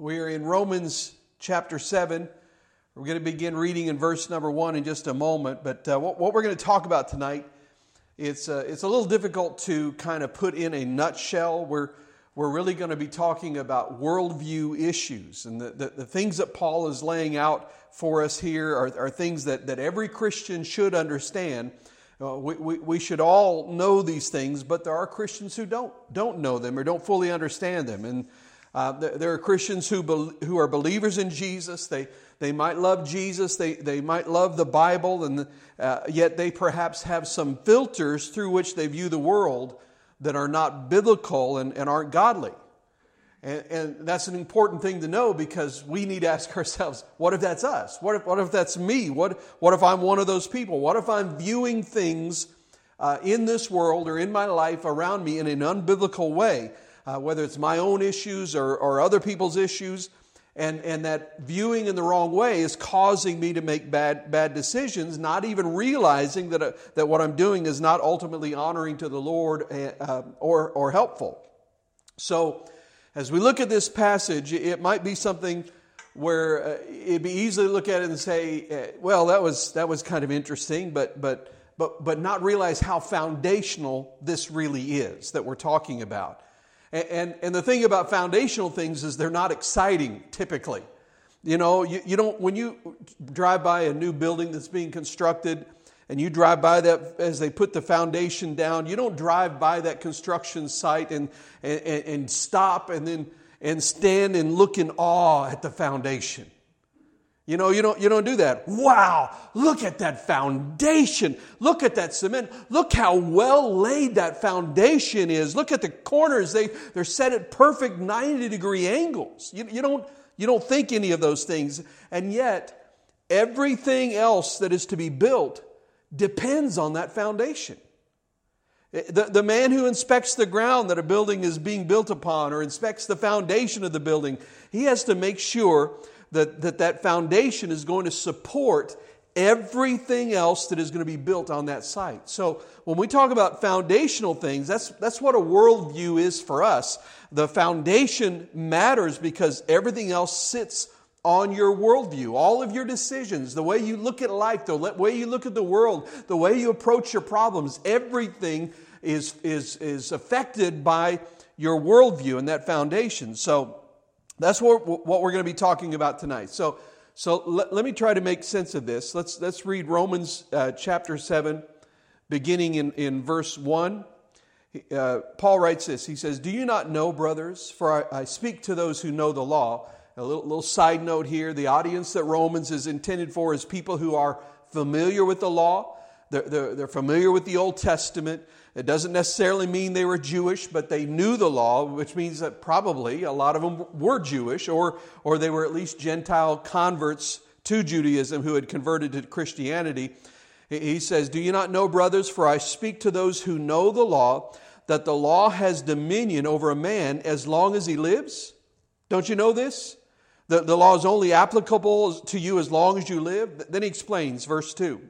We are in Romans chapter 7. We're going to begin reading in verse number 1 in just a moment. But uh, what, what, we're going to talk about tonight, it's, uh, it's a little difficult to kind of put in a nutshell. We're, we're really going to be talking about worldview issues. And the, the, the things that Paul is laying out for us here are, are things that, that every Christian should understand. Uh, we, we, we, should all know these things, but there are Christians who don't, don't know them or don't fully understand them. And uh, there are Christians who, be, who are believers in Jesus. They, they might love Jesus, they, they might love the Bible, and uh, yet they perhaps have some filters through which they view the world that are not biblical and, and aren't godly. And, and, that's an important thing to know because we need to ask ourselves what if that's us? What if, what if that's me? What, what if I'm one of those people? What if I'm viewing things uh, in this world or in my life around me in an unbiblical way? Uh, whether it's my own issues or, or other people's issues, and, and that viewing in the wrong way is causing me to make bad, bad decisions, not even realizing that, uh, that what I'm doing is not ultimately honoring to the Lord uh, or, or helpful. So, as we look at this passage, it might be something where uh, it'd be easy to look at it and say, uh, well, that was, that was kind of interesting, but, but, but, but not realize how foundational this really is that we're talking about. And, and, and, the thing about foundational things is they're not exciting typically. You know, you, you don't, when you drive by a new building that's being constructed and you drive by that as they put the foundation down, you don't drive by that construction site and, and, and stop and then and stand and look in awe at the foundation. You know, you don't, you don't do that. Wow, look at that foundation. Look at that cement. Look how well laid that foundation is. Look at the corners. They, they're set at perfect 90 degree angles. You, you, don't, you don't think any of those things. And yet, everything else that is to be built depends on that foundation. Eh, the, the man who inspects the ground that a building is being built upon or inspects the foundation of the building, he has to make sure that, that that foundation is going to support everything else that is going to be built on that site. So when we talk about foundational things, that's, that's what a worldview is for us. The foundation matters because everything else sits on your worldview. All of your decisions, the way you look at life, the way you look at the world, the way you approach your problems, everything is, is, is affected by your worldview and that foundation. So that's what, what we're going to be talking about tonight. So, so let, let me try to make sense of this. Let's, let's read Romans uh, chapter 7, beginning in, in verse 1. Uh, Paul writes this He says, Do you not know, brothers? For I, I speak to those who know the law. A little, little side note here the audience that Romans is intended for is people who are familiar with the law, they're, they're, they're familiar with the Old Testament. It doesn't necessarily mean they were Jewish, but they knew the law, which means that probably a lot of them were Jewish or, or they were at least Gentile converts to Judaism who had converted to Christianity. He says, Do you not know, brothers, for I speak to those who know the law, that the law has dominion over a man as long as he lives? Don't you know this? The, the law is only applicable to you as long as you live. Then he explains, verse 2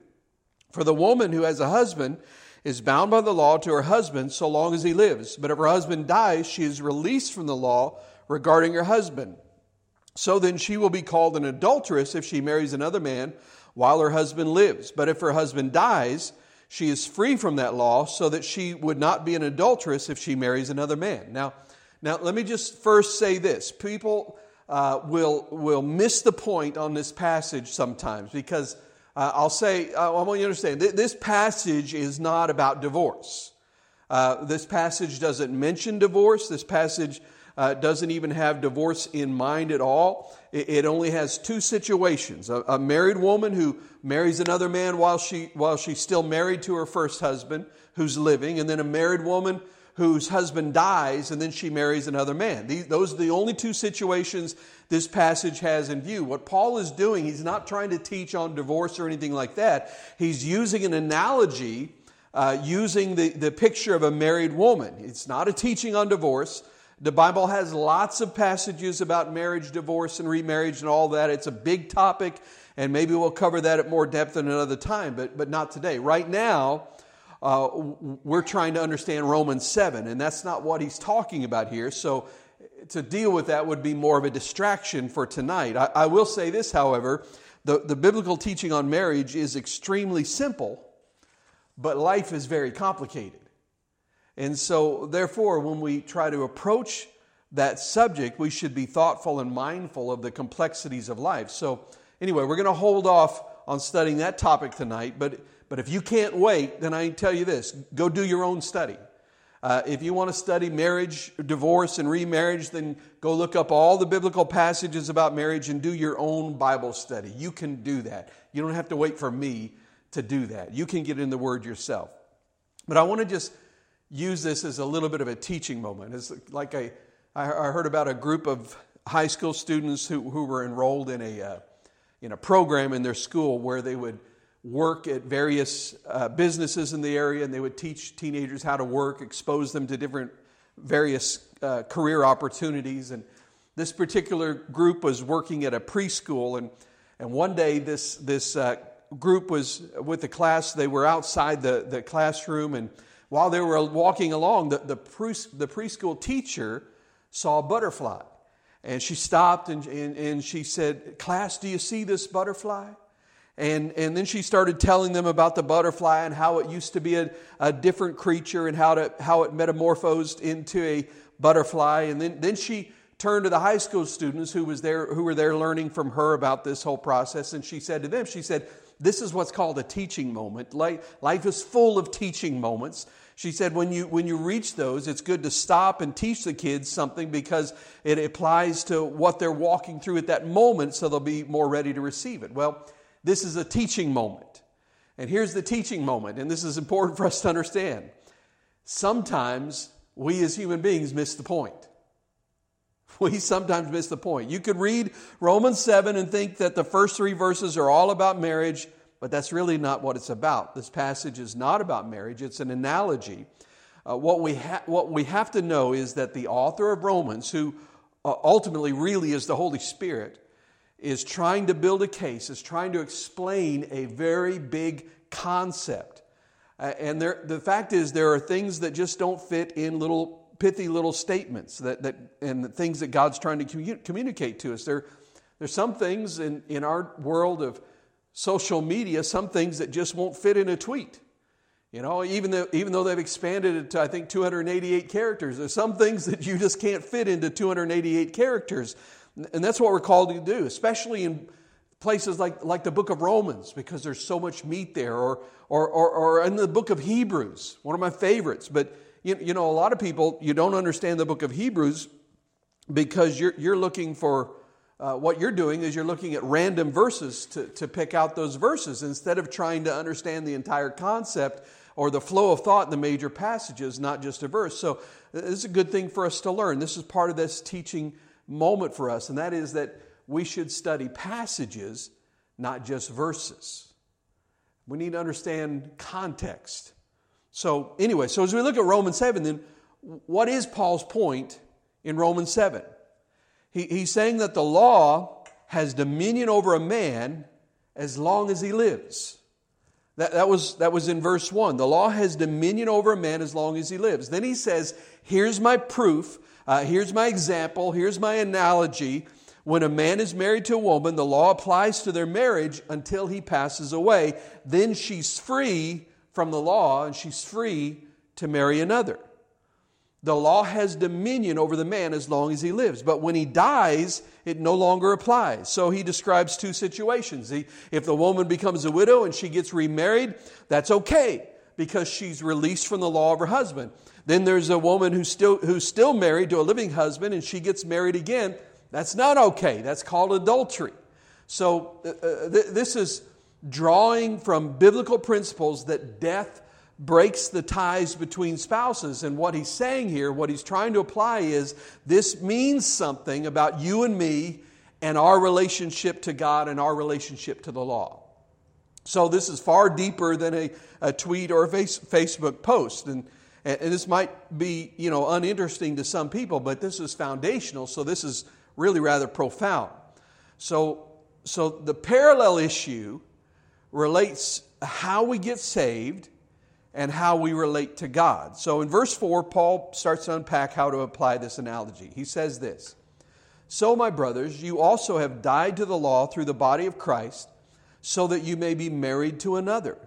For the woman who has a husband, is bound by the law to her husband so long as he lives. But if her husband dies, she is released from the law regarding her husband. So then she will be called an adulteress if she marries another man while her husband lives. But if her husband dies, she is free from that law so that she would not be an adulteress if she marries another man. Now, now let me just first say this. People uh, will, will miss the point on this passage sometimes because uh, I'll say, uh, I want you to understand, th- this passage is not about divorce. Uh, this passage doesn't mention divorce. This passage uh, doesn't even have divorce in mind at all. It, it only has two situations a, a, married woman who marries another man while, she, while she's still married to her first husband who's living, and then a married woman whose husband dies and then she marries another man. These, those are the only two situations this passage has in view. What Paul is doing, he's not trying to teach on divorce or anything like that. He's using an analogy, uh, using the, the picture of a married woman. It's not a teaching on divorce. The Bible has lots of passages about marriage, divorce, and remarriage and all that. It's a big topic, and maybe we'll cover that at more depth in another time, but, but not today. Right now, uh, we're trying to understand Romans 7, and that's not what he's talking about here. So to deal with that would be more of a distraction for tonight. I, I will say this, however the, the biblical teaching on marriage is extremely simple, but life is very complicated. And so, therefore, when we try to approach that subject, we should be thoughtful and mindful of the complexities of life. So, anyway, we're going to hold off on studying that topic tonight, but, but if you can't wait, then I tell you this go do your own study. Uh, if you want to study marriage, divorce, and remarriage, then go look up all the biblical passages about marriage and do your own Bible study. You can do that. You don't have to wait for me to do that. You can get in the Word yourself. But I want to just use this as a little bit of a teaching moment. It's like I heard about a group of high school students who, who were enrolled in a, uh, in a program in their school where they would work at various uh, businesses in the area, and they would teach teenagers how to work, expose them to different various uh, career opportunities. And this particular group was working at a preschool, and, and one day this, this uh, group was with the class, they were outside the, the classroom, and while they were walking along, the, the, pre, the preschool teacher saw a butterfly. And she stopped and, and, and she said, Class, do you see this butterfly? And, and then she started telling them about the butterfly and how it used to be a, a different creature and how, to, how it metamorphosed into a butterfly. And then, then she turned to the high school students who, was there, who were there learning from her about this whole process. And she said to them, she said, this is what's called a teaching moment. Life, life is full of teaching moments. She said, when you, when you reach those, it's good to stop and teach the kids something because it applies to what they're walking through at that moment so they'll be more ready to receive it. Well, this is a teaching moment. And here's the teaching moment, and this is important for us to understand. Sometimes we as human beings miss the point. We sometimes miss the point. You could read Romans 7 and think that the first three verses are all about marriage, but that's really not what it's about. This passage is not about marriage, it's an analogy. Uh, what, we ha- what we have to know is that the author of Romans, who uh, ultimately really is the Holy Spirit, is trying to build a case, is trying to explain a very big concept. Uh, and there, the fact is, there are things that just don't fit in little pithy little statements that, that, and the things that God's trying to commu- communicate to us. There, there's some things in, in our world of social media, some things that just won't fit in a tweet. You know, even though, even though they've expanded it to, I think, 288 characters, there's some things that you just can't fit into 288 characters. And that's what we're called to do, especially in places like, like the book of Romans, because there's so much meat there, or, or, or, or in the book of Hebrews, one of my favorites. But, you, you know, a lot of people, you don't understand the book of Hebrews because you're, you're looking for, uh, what you're doing is you're looking at random verses to, to pick out those verses instead of trying to understand the entire concept or the flow of thought in the major passages, not just a verse. So, this is a good thing for us to learn. This is part of this teaching moment for us, and that is that we should study passages, not just verses. We need to understand context. So, anyway, so as we look at Romans 7, then what is Paul's point in Romans 7? He, he's saying that the law has dominion over a man as long as he lives. That, that, was, that was in verse 1. The law has dominion over a man as long as he lives. Then he says, Here's my proof uh, here's my example, here's my analogy. When a man is married to a woman, the law applies to their marriage until he passes away. Then she's free from the law and she's free to marry another. The law has dominion over the man as long as he lives. But when he dies, it no longer applies. So he describes two situations. He, if the woman becomes a widow and she gets remarried, that's okay because she's released from the law of her husband. Then there's a woman who's still, who's still married to a living husband and she gets married again. That's not okay. That's called adultery. So, uh, uh, th- this is drawing from biblical principles that death breaks the ties between spouses. And what he's saying here, what he's trying to apply is this means something about you and me and our relationship to God and our relationship to the law. So, this is far deeper than a, a tweet or a face, Facebook post. And and this might be, you know, uninteresting to some people, but this is foundational, so this is really rather profound. So, so the parallel issue relates how we get saved and how we relate to God. So in verse 4, Paul starts to unpack how to apply this analogy. He says this So, my brothers, you also have died to the law through the body of Christ, so that you may be married to another,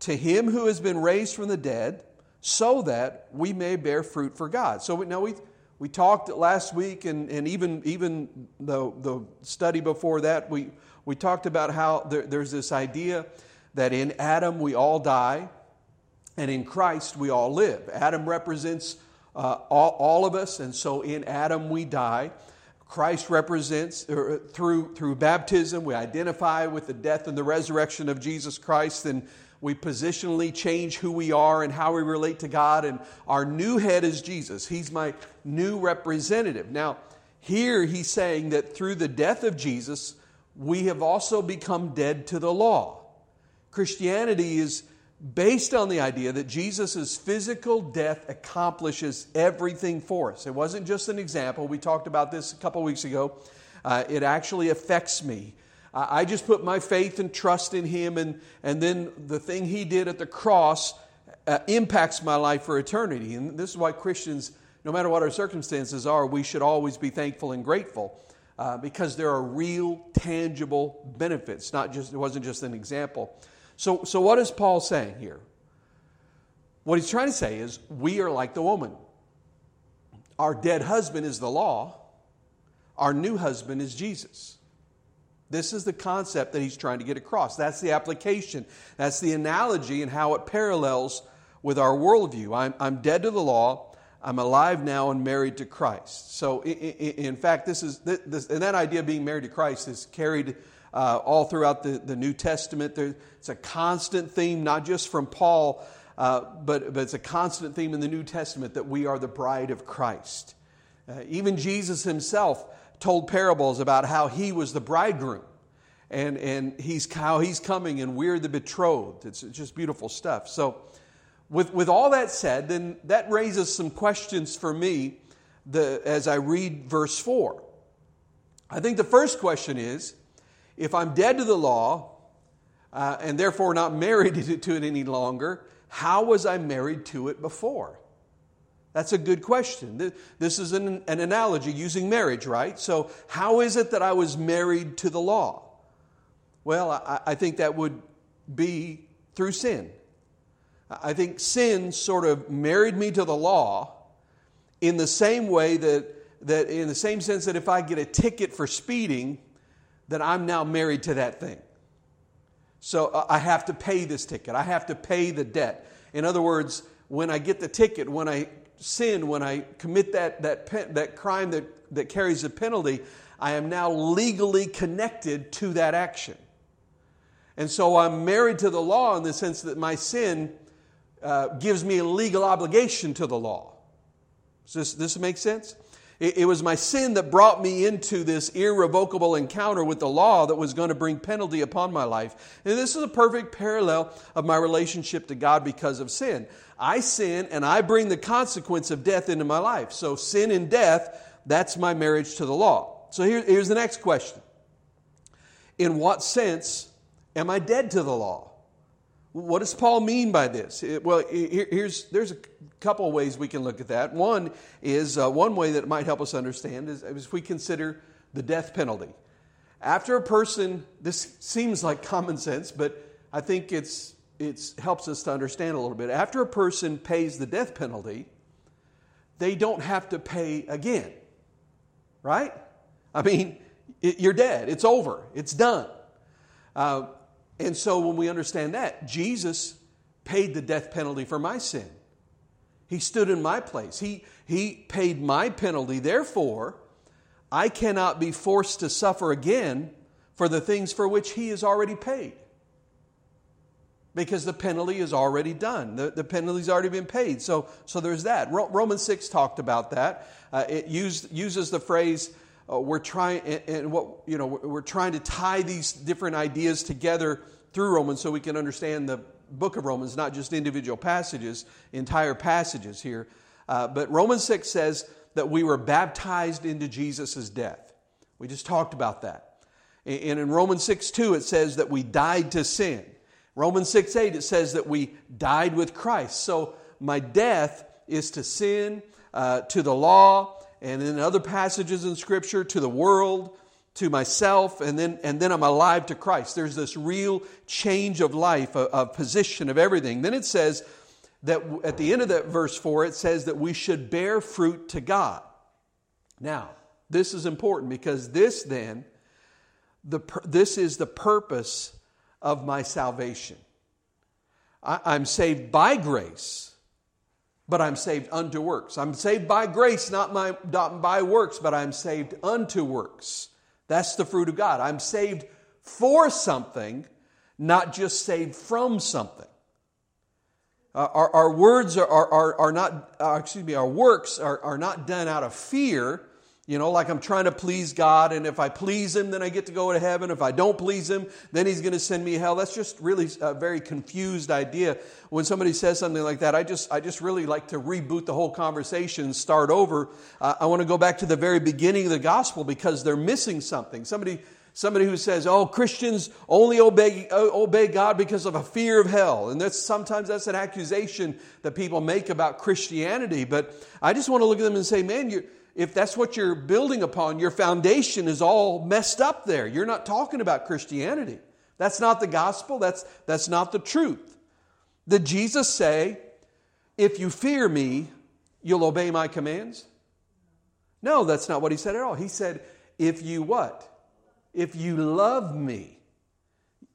to him who has been raised from the dead, so that we may bear fruit for God. So we, now we. We talked last week, and, and even, even the, the study before that, we, we talked about how there, there's this idea that in Adam we all die, and in Christ we all live. Adam represents uh, all, all, of us, and so in Adam we die. Christ represents, er, through, through baptism, we identify with the death and the resurrection of Jesus Christ, and we positionally change who we are and how we relate to God. And our new head is Jesus. He's my new representative. Now, here he's saying that through the death of Jesus, we have also become dead to the law. Christianity is based on the idea that Jesus' physical death accomplishes everything for us. It wasn't just an example. We talked about this a couple weeks ago. Uh, it actually affects me. I just put my faith and trust in Him, and, and then the thing He did at the cross uh, impacts my life for eternity. And this is why Christians, no matter what our circumstances are, we should always be thankful and grateful. Uh, because there are real, tangible benefits. Not just it wasn't just an example. So, so what is Paul saying here? What he's trying to say is we are like the woman. Our dead husband is the law, our new husband is Jesus. This is the concept that he's trying to get across. That's the application. That's the analogy and how it parallels with our worldview. I'm, I'm dead to the law. I'm alive now and married to Christ. So, in, fact, this is this, and that idea of being married to Christ is carried uh, all throughout the, the New Testament. There, it's a constant theme, not just from Paul, uh, but, but it's a constant theme in the New Testament that we are the bride of Christ. Uh, even Jesus himself told parables about how he was the bridegroom and, and he's, how he's coming and we're the betrothed. It's just beautiful stuff. So, with, with all that said, then that raises some questions for me the, as I read verse 4. I think the first question is if I'm dead to the law uh, and therefore not married to it any longer, how was I married to it before? That's a good question. This is an, an, analogy using marriage, right? So, how is it that I was married to the law? Well, I, I think that would be through sin. I think sin sort of married me to the law in the same way that, that in the same sense that if I get a ticket for speeding, that I'm now married to that thing. So uh, I have to pay this ticket. I have to pay the debt. In other words, when I get the ticket, when I sin, when I commit that, that, that crime that, that carries a penalty, I am now legally connected to that action. And so I'm married to the law in the sense that my sin uh, gives me a legal obligation to the law. Does this, this make sense? It, it was my sin that brought me into this irrevocable encounter with the law that was going to bring penalty upon my life. And this is a perfect parallel of my relationship to God because of sin. I sin and I bring the consequence of death into my life. So, sin and death, that's my marriage to the law. So, here, here's the next question In what sense am I dead to the law? What does Paul mean by this? Well, here's, there's a couple ways we can look at that. One is uh, one way that might help us understand is, is if we consider the death penalty. After a person, this seems like common sense, but I think it's, it's helps us to understand a little bit. After a person pays the death penalty, they don't have to pay again, right? I mean, it, you're dead. It's over. It's done. Uh, and so when we understand that, Jesus paid the death penalty for my sin. He stood in my place. He, he paid my penalty. Therefore, I cannot be forced to suffer again for the things for which He has already paid. Because the penalty is already done. The, the penalty's already been paid. So, so there's that. Romans 6 talked about that. Uh, it used, uses the phrase, uh, we're trying and what you know we're trying to tie these different ideas together through Romans so we can understand the book of Romans, not just individual passages, entire passages here. Uh, but Romans 6 says that we were baptized into Jesus' death. We just talked about that. And in Romans 6 2, it says that we died to sin. Romans 6 8, it says that we died with Christ. So my death is to sin, uh, to the law, and in other passages in Scripture, to the world, to myself, and then, and then I'm alive to Christ. There's this real change of life, of, of position, of everything. Then it says that at the end of that verse 4, it says that we should bear fruit to God. Now, this is important because this then, the, this is the purpose of my salvation. I, I'm saved by grace but I'm saved unto works. I'm saved by grace, not, my, not by works, but I'm saved unto works. That's the fruit of God. I'm saved for something, not just saved from something. Uh, our, our, words are, are, are not, uh, excuse me, our works are, are not done out of fear, you know, like I'm trying to please God, and if I please Him, then I get to go to heaven. If I don't please Him, then He's going to send me hell. That's just really a very confused idea. When somebody says something like that, I just, I just really like to reboot the whole conversation and start over. Uh, I want to go back to the very beginning of the gospel because they're missing something. Somebody, somebody who says, "Oh, Christians only obey obey God because of a fear of hell," and that's sometimes that's an accusation that people make about Christianity. But I just want to look at them and say, "Man, you." If that's what you're building upon, your foundation is all messed up there. You're not talking about Christianity. That's not the gospel. That's, that's not the truth. Did Jesus say, if you fear me, you'll obey my commands? No, that's not what he said at all. He said, if you what? If you love me,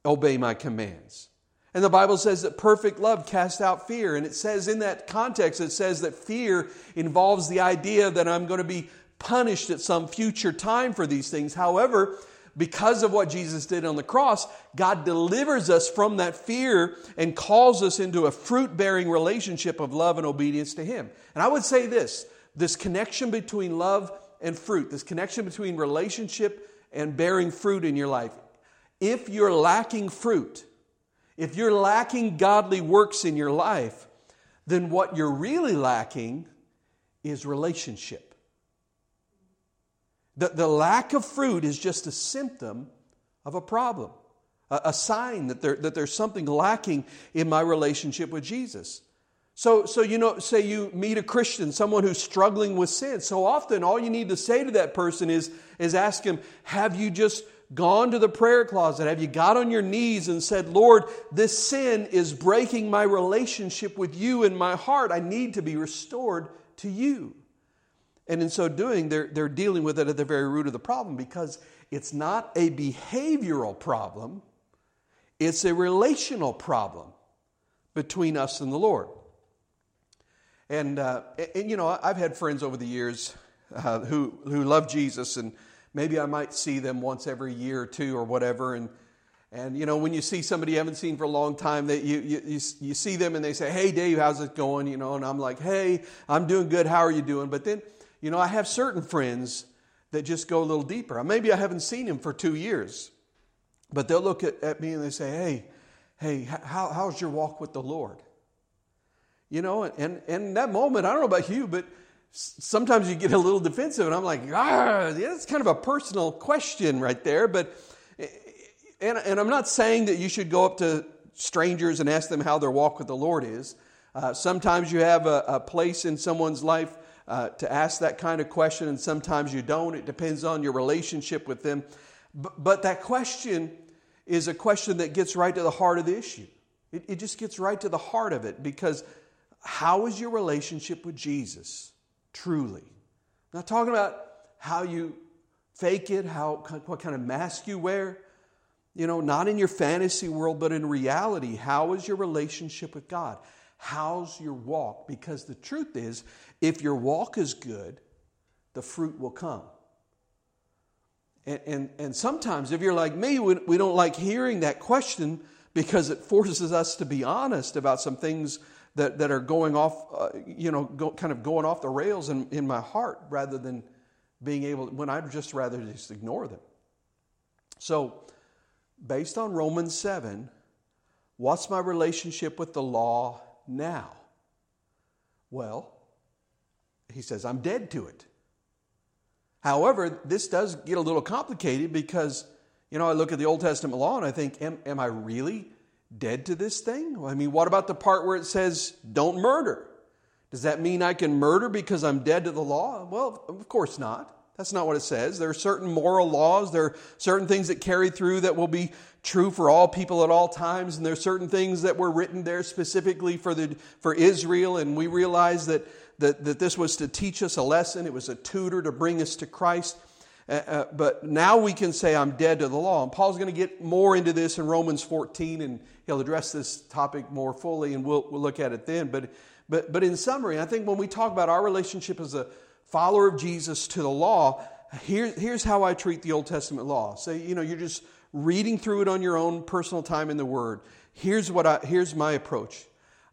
obey my commands. And the Bible says that perfect love casts out fear. And it says in that context, it says that fear involves the idea that I'm going to be punished at some future time for these things. However, because of what Jesus did on the cross, God delivers us from that fear and calls us into a fruit bearing relationship of love and obedience to Him. And I would say this this connection between love and fruit, this connection between relationship and bearing fruit in your life. If you're lacking fruit, if you're lacking godly works in your life, then what you're really lacking is relationship. The, the lack of fruit is just a symptom of a problem, a, a sign that, there, that there's something lacking in my relationship with Jesus. So, so, you know, say you meet a Christian, someone who's struggling with sin. So often, all you need to say to that person is, is ask him, Have you just gone to the prayer closet? Have you got on your knees and said, Lord, this sin is breaking my relationship with you in my heart. I need to be restored to you. And in so doing, they're, they're dealing with it at the very root of the problem because it's not a behavioral problem, it's a relational problem between us and the Lord. And, uh, and you know, I've had friends over the years uh, who, who love Jesus and maybe I might see them once every year or two or whatever. And, and you know, when you see somebody you haven't seen for a long time, that you, you, you, you see them and they say, Hey, Dave, how's it going? You know, and I'm like, Hey, I'm doing good. How are you doing? But then, you know, I have certain friends that just go a little deeper. Maybe I haven't seen him for two years, but they'll look at, at me and they say, Hey, hey, how, how's your walk with the Lord? You know, and, and in that moment, I don't know about you, but sometimes you get a little defensive, and I'm like, ah, that's kind of a personal question right there. But, and, and I'm not saying that you should go up to strangers and ask them how their walk with the Lord is. Uh, sometimes you have a, a, place in someone's life uh, to ask that kind of question, and sometimes you don't. It depends on your relationship with them. But, but that question is a question that gets right to the heart of the issue. It, it just gets right to the heart of it because how is your relationship with Jesus? Truly. I'm not talking about how you fake it, how, what kind of mask you wear. You know, not in your fantasy world, but in reality. How is your relationship with God? How's your walk? Because the truth is, if your walk is good, the fruit will come. And, and, and sometimes, if you're like me, we, we don't like hearing that question because it forces us to be honest about some things that, that are going off, uh, you know, go, kind of going off the rails in, in my heart rather than being able, when I'd just rather just ignore them. So, based on Romans 7, what's my relationship with the law now? Well, he says, I'm dead to it. However, this does get a little complicated because, you know, I look at the Old Testament law and I think, am, am I really dead to this thing? I mean, what about the part where it says, don't murder? Does that mean I can murder because I'm dead to the law? Well, of course not. That's not what it says. There are certain moral laws. There are certain things that carry through that will be true for all people at all times. And there are certain things that were written there specifically for, the, for Israel. And we realize that, that, that this was to teach us a lesson. It was a tutor to bring us to Christ. Uh, uh, but now we can say, I'm dead to the law. And Paul's going to get more into this in Romans 14, and he'll address this topic more fully, and we'll, we'll look at it then. But, but, but in summary, I think when we talk about our relationship as a follower of Jesus to the law, here, here's how I treat the Old Testament law. Say, you know, you're just reading through it on your own personal time in the Word. Here's, what I, here's my approach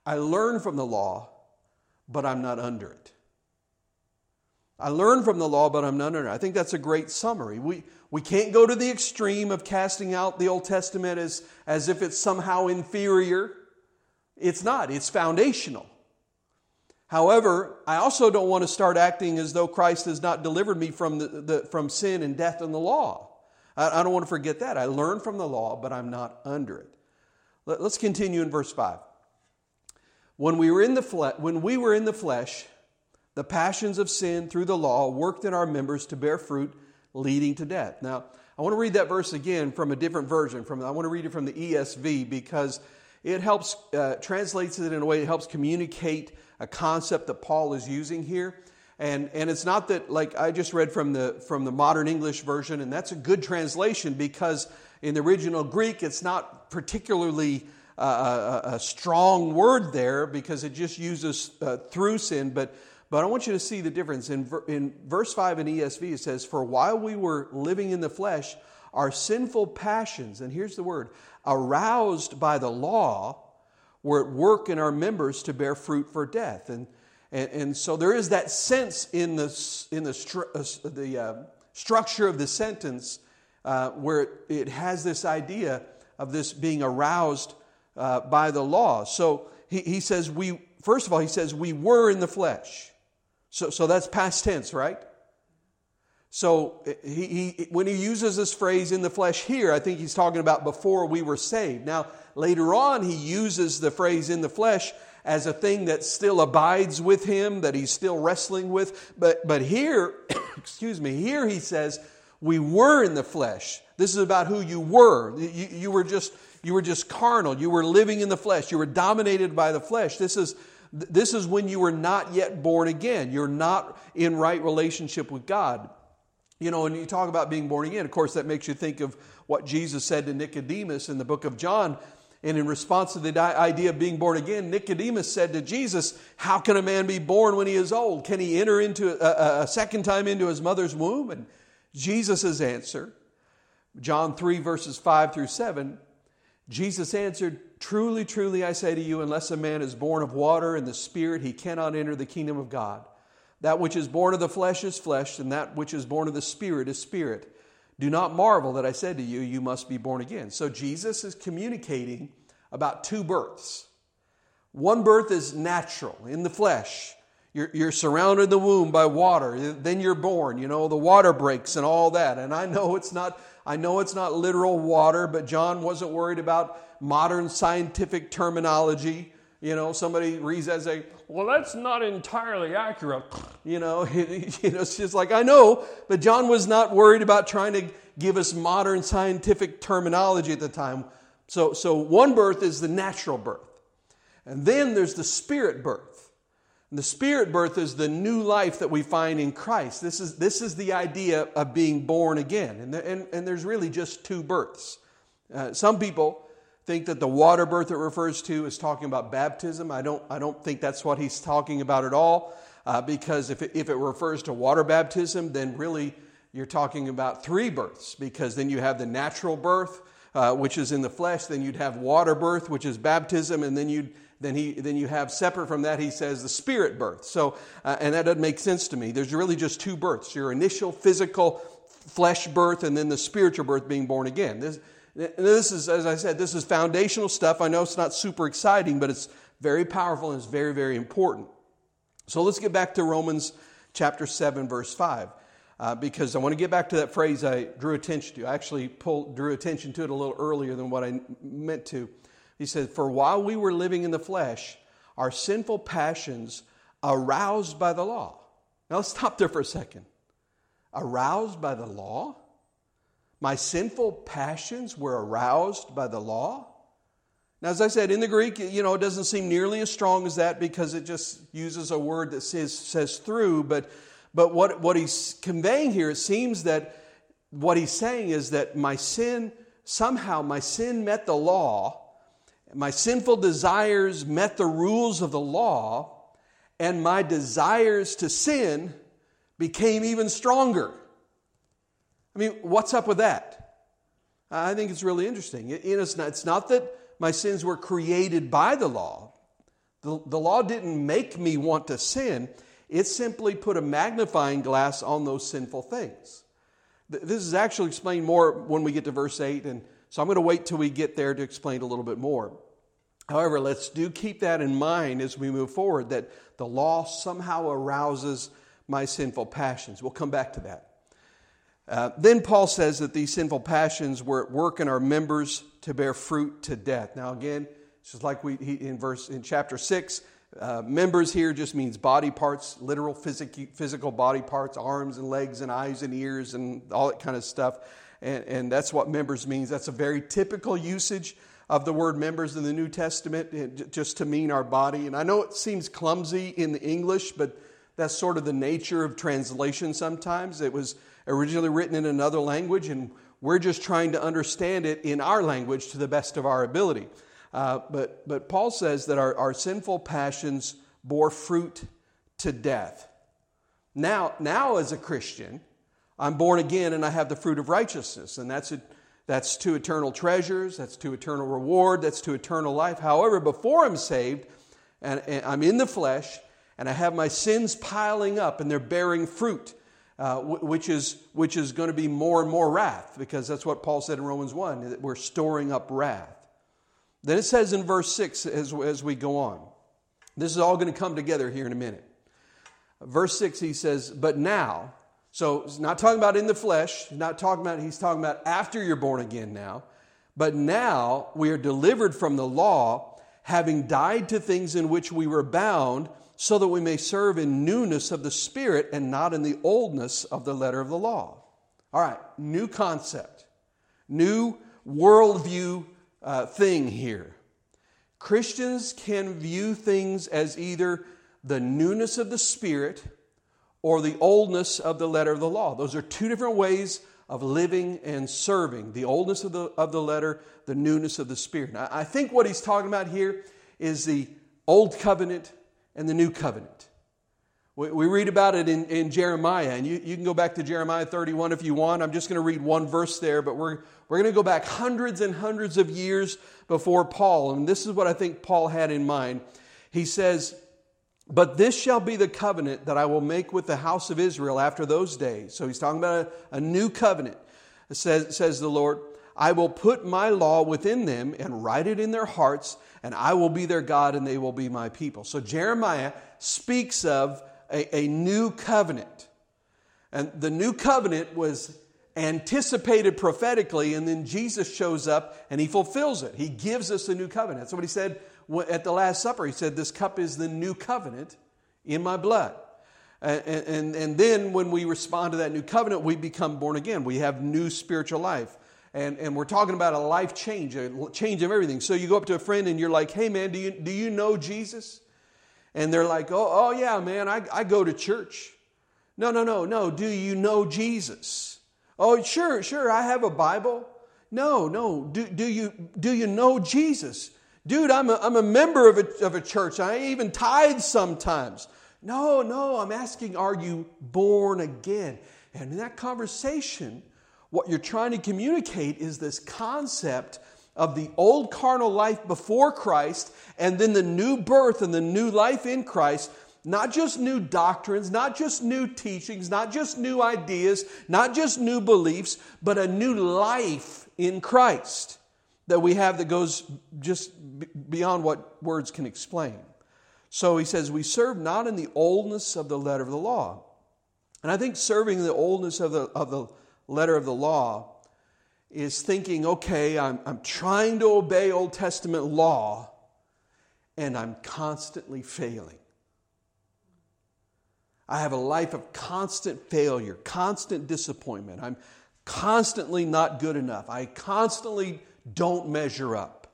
I learn from the law, but I'm not under it. I learn from the law, but I'm not under it. I think that's a great summary. We, we can't go to the extreme of casting out the Old Testament as, as if it's somehow inferior. It's not, it's foundational. However, I also don't want to start acting as though Christ has not delivered me from, the, the from sin and death and the law. I, I, don't want to forget that. I learn from the law, but I'm not under it. Let, us continue in verse 5. When we, were in the fle- when we were in the flesh, the passions of sin through the law worked in our members to bear fruit, leading to death. Now, I want to read that verse again from a different version. From I want to read it from the ESV because it helps uh, translates it in a way that helps communicate a concept that Paul is using here. And, and it's not that like I just read from the from the modern English version, and that's a good translation because in the original Greek it's not particularly uh, a, a, strong word there because it just uses uh, through sin, but but I want you to see the difference. In, in verse 5 in ESV, it says, For while we were living in the flesh, our sinful passions, and here's the word, aroused by the law, were at work in our members to bear fruit for death. And, and, and so there is that sense in the, in the, stru- uh, the uh, structure of the sentence uh, where it, it, has this idea of this being aroused uh, by the law. So he, he says, we, first of all, he says, we were in the flesh. So, so that's past tense, right? So he, he, when he uses this phrase in the flesh here, I think he's talking about before we were saved. Now, later on, he uses the phrase in the flesh as a thing that still abides with him, that he's still wrestling with. But, but here, excuse me, here he says, we were in the flesh. This is about who you were. You, you, were just, you were just carnal. You were living in the flesh. You were dominated by the flesh. This is this is when you were not yet born again. You're not in right relationship with God. You know, and you talk about being born again, of course, that makes you think of what Jesus said to Nicodemus in the book of John. And in response to the idea of being born again, Nicodemus said to Jesus, How can a man be born when he is old? Can he enter into a, a second time into his mother's womb? And Jesus' answer, John 3, verses 5 through 7, Jesus answered, Truly, truly, I say to you, unless a man is born of water and the Spirit, he cannot enter the kingdom of God. That which is born of the flesh is flesh, and that which is born of the Spirit is spirit. Do not marvel that I said to you, You must be born again. So Jesus is communicating about two births. One birth is natural, in the flesh. You're, you're surrounded in the womb by water. Then you're born. You know, the water breaks and all that. And I know it's not, I know it's not literal water, but John wasn't worried about modern scientific terminology. You know, somebody reads that and well, that's not entirely accurate. You know, you know, it's just like, I know, but John was not worried about trying to give us modern scientific terminology at the time. So, so one birth is the natural birth. And then there's the spirit birth. The spirit birth is the new life that we find in Christ. This is, this is the idea of being born again. And, and, and there's really just two births. Uh, some people think that the water birth it refers to is talking about baptism. I don't, I don't think that's what he's talking about at all, uh, because if it, if it refers to water baptism, then really you're talking about three births, because then you have the natural birth, uh, which is in the flesh, then you'd have water birth, which is baptism, and then you then he then you have separate from that he says the spirit birth. So uh, and that doesn't make sense to me. There's really just two births: your initial physical flesh birth, and then the spiritual birth, being born again. This, this is, as I said, this is foundational stuff. I know it's not super exciting, but it's very powerful and it's very, very important. So let's get back to Romans chapter 7, verse 5, uh, because I want to get back to that phrase I drew attention to. I actually pulled, drew attention to it a little earlier than what I meant to. He said, For while we were living in the flesh, our sinful passions aroused by the law. Now let's stop there for a second. Aroused by the law? My sinful passions were aroused by the law? Now, as I said, in the Greek, you know, it doesn't seem nearly as strong as that because it just uses a word that says, says through. But, but what, what he's conveying here, it seems that what he's saying is that my sin, somehow my sin met the law, my sinful desires met the rules of the law, and my desires to sin became even stronger. I mean, what's up with that? I think it's really interesting. it's, not, it's not that my sins were created by the law, the, the law didn't make me want to sin, it simply put a magnifying glass on those sinful things. This is actually explained more when we get to verse 8, and so I'm going to wait till we get there to explain a little bit more. However, let's do keep that in mind as we move forward that the law somehow arouses my sinful passions. We'll come back to that. Uh, then Paul says that these sinful passions were at work in our members to bear fruit to death. Now, again, it's just like we he, in verse in chapter six, uh, members here just means body parts, literal physical, physical body parts, arms and legs and eyes and ears and all that kind of stuff. And, and that's what members means. That's a very typical usage of the word members in the New Testament, eh, just to mean our body. And I know it seems clumsy in the English, but that's sort of the nature of translation sometimes. It was originally written in another language, and we're just trying to understand it in our language to the best of our ability. Uh, but, but Paul says that our, our sinful passions bore fruit to death. Now, now, as a Christian, I'm born again and I have the fruit of righteousness, and that's, a, that's to eternal treasures, that's to eternal reward, that's to eternal life. However, before I'm saved, and, and I'm in the flesh, and I have my sins piling up and they're bearing fruit, uh, which, is, which is going to be more and more wrath, because that's what Paul said in Romans 1 that we're storing up wrath. Then it says in verse 6 as, as we go on. This is all going to come together here in a minute. Verse 6, he says, But now, so he's not talking about in the flesh, he's not talking about, he's talking about after you're born again now. But now we are delivered from the law, having died to things in which we were bound, so that we may serve in newness of the Spirit and not in the oldness of the letter of the law. All right, new concept, new worldview uh, thing here. Christians can view things as either the newness of the Spirit or the oldness of the letter of the law. Those are two different ways of living and serving the oldness of the, of the letter, the newness of the Spirit. Now, I think what he's talking about here is the Old Covenant and the New Covenant. We, we read about it in, in Jeremiah, and you, you can go back to Jeremiah 31 if you want. I'm just going to read one verse there, but we're, we're going to go back hundreds and hundreds of years before Paul, and this is what I think Paul had in mind. He says, But this shall be the covenant that I will make with the house of Israel after those days. So he's talking about a, a new covenant, says, says the Lord. I will put my law within them and write it in their hearts, and I will be their God, and they will be my people. So Jeremiah speaks of a, a new covenant. And the new covenant was anticipated prophetically, and then Jesus shows up and he fulfills it. He gives us a new covenant. He said at the Last Supper. He said, This cup is the new covenant in my blood. And, and, and then when we respond to that new covenant, we become born again. We have new spiritual life. And, and we're talking about a life change, a change of everything. So you go up to a friend and you're like, hey man, do you, do you know Jesus? And they're like, oh, oh yeah, man, I, I go to church. No, no, no, no. Do you know Jesus? Oh, sure, sure, I have a Bible. No, no. Do, do, you, do you know Jesus? Dude, I'm a, I'm a member of a, of a church. I even tithe sometimes. No, no, I'm asking, are you born again? And in that conversation, what you're trying to communicate is this concept of the old carnal life before Christ and then the new birth and the new life in Christ not just new doctrines, not just new teachings, not just new ideas, not just new beliefs, but a new life in Christ that we have that goes just beyond what words can explain. So he says, We serve not in the oldness of the letter of the law. And I think serving the oldness of the, of the letter of the law is thinking, okay, I'm, I'm trying to obey Old Testament law, and I'm constantly failing. I have a life of constant failure, constant disappointment. I'm constantly not good enough. I constantly don't measure up.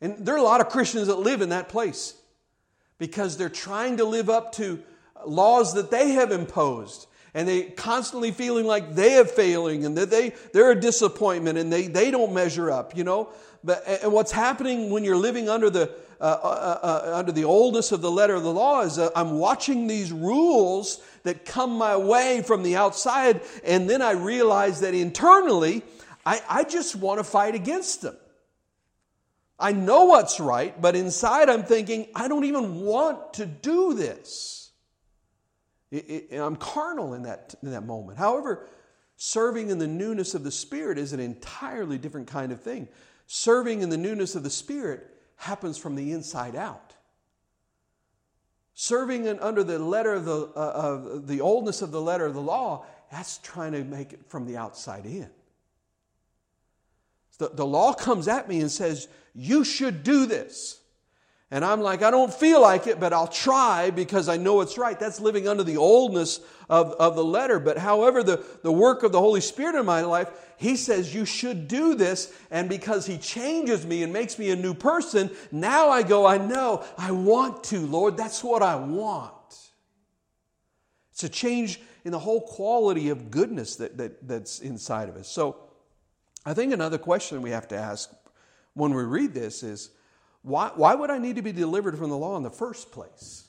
And there are a lot of Christians that live in that place because they're trying to live up to laws that they have imposed and they constantly feeling like they are failing and that they, they're a disappointment and they, they don't measure up, you know. But, and what's happening when you're living under the, uh, uh, uh, under the oldness of the letter of the law is uh, I'm watching these rules that come my way from the outside, and then I realize that internally, I, I just want to fight against them. I know what's right, but inside I'm thinking, I don't even want to do this. It, it, I'm carnal in that, in that moment. However, serving in the newness of the Spirit is an entirely different kind of thing. Serving in the newness of the Spirit happens from the inside out. Serving in, under the letter of the, uh, of the oldness of the letter of the law, that's trying to make it from the outside in. The, the law comes at me and says, You should do this. And I'm like, I don't feel like it, but I'll try because I know it's right. That's living under the oldness of, of the letter. But however, the, the work of the Holy Spirit in my life, He says, You should do this. And because He changes me and makes me a new person, now I go, I know, I want to, Lord. That's what I want. It's a change in the whole quality of goodness that, that, that's inside of us. So I think another question we have to ask when we read this is, why, why would I need to be delivered from the law in the first place?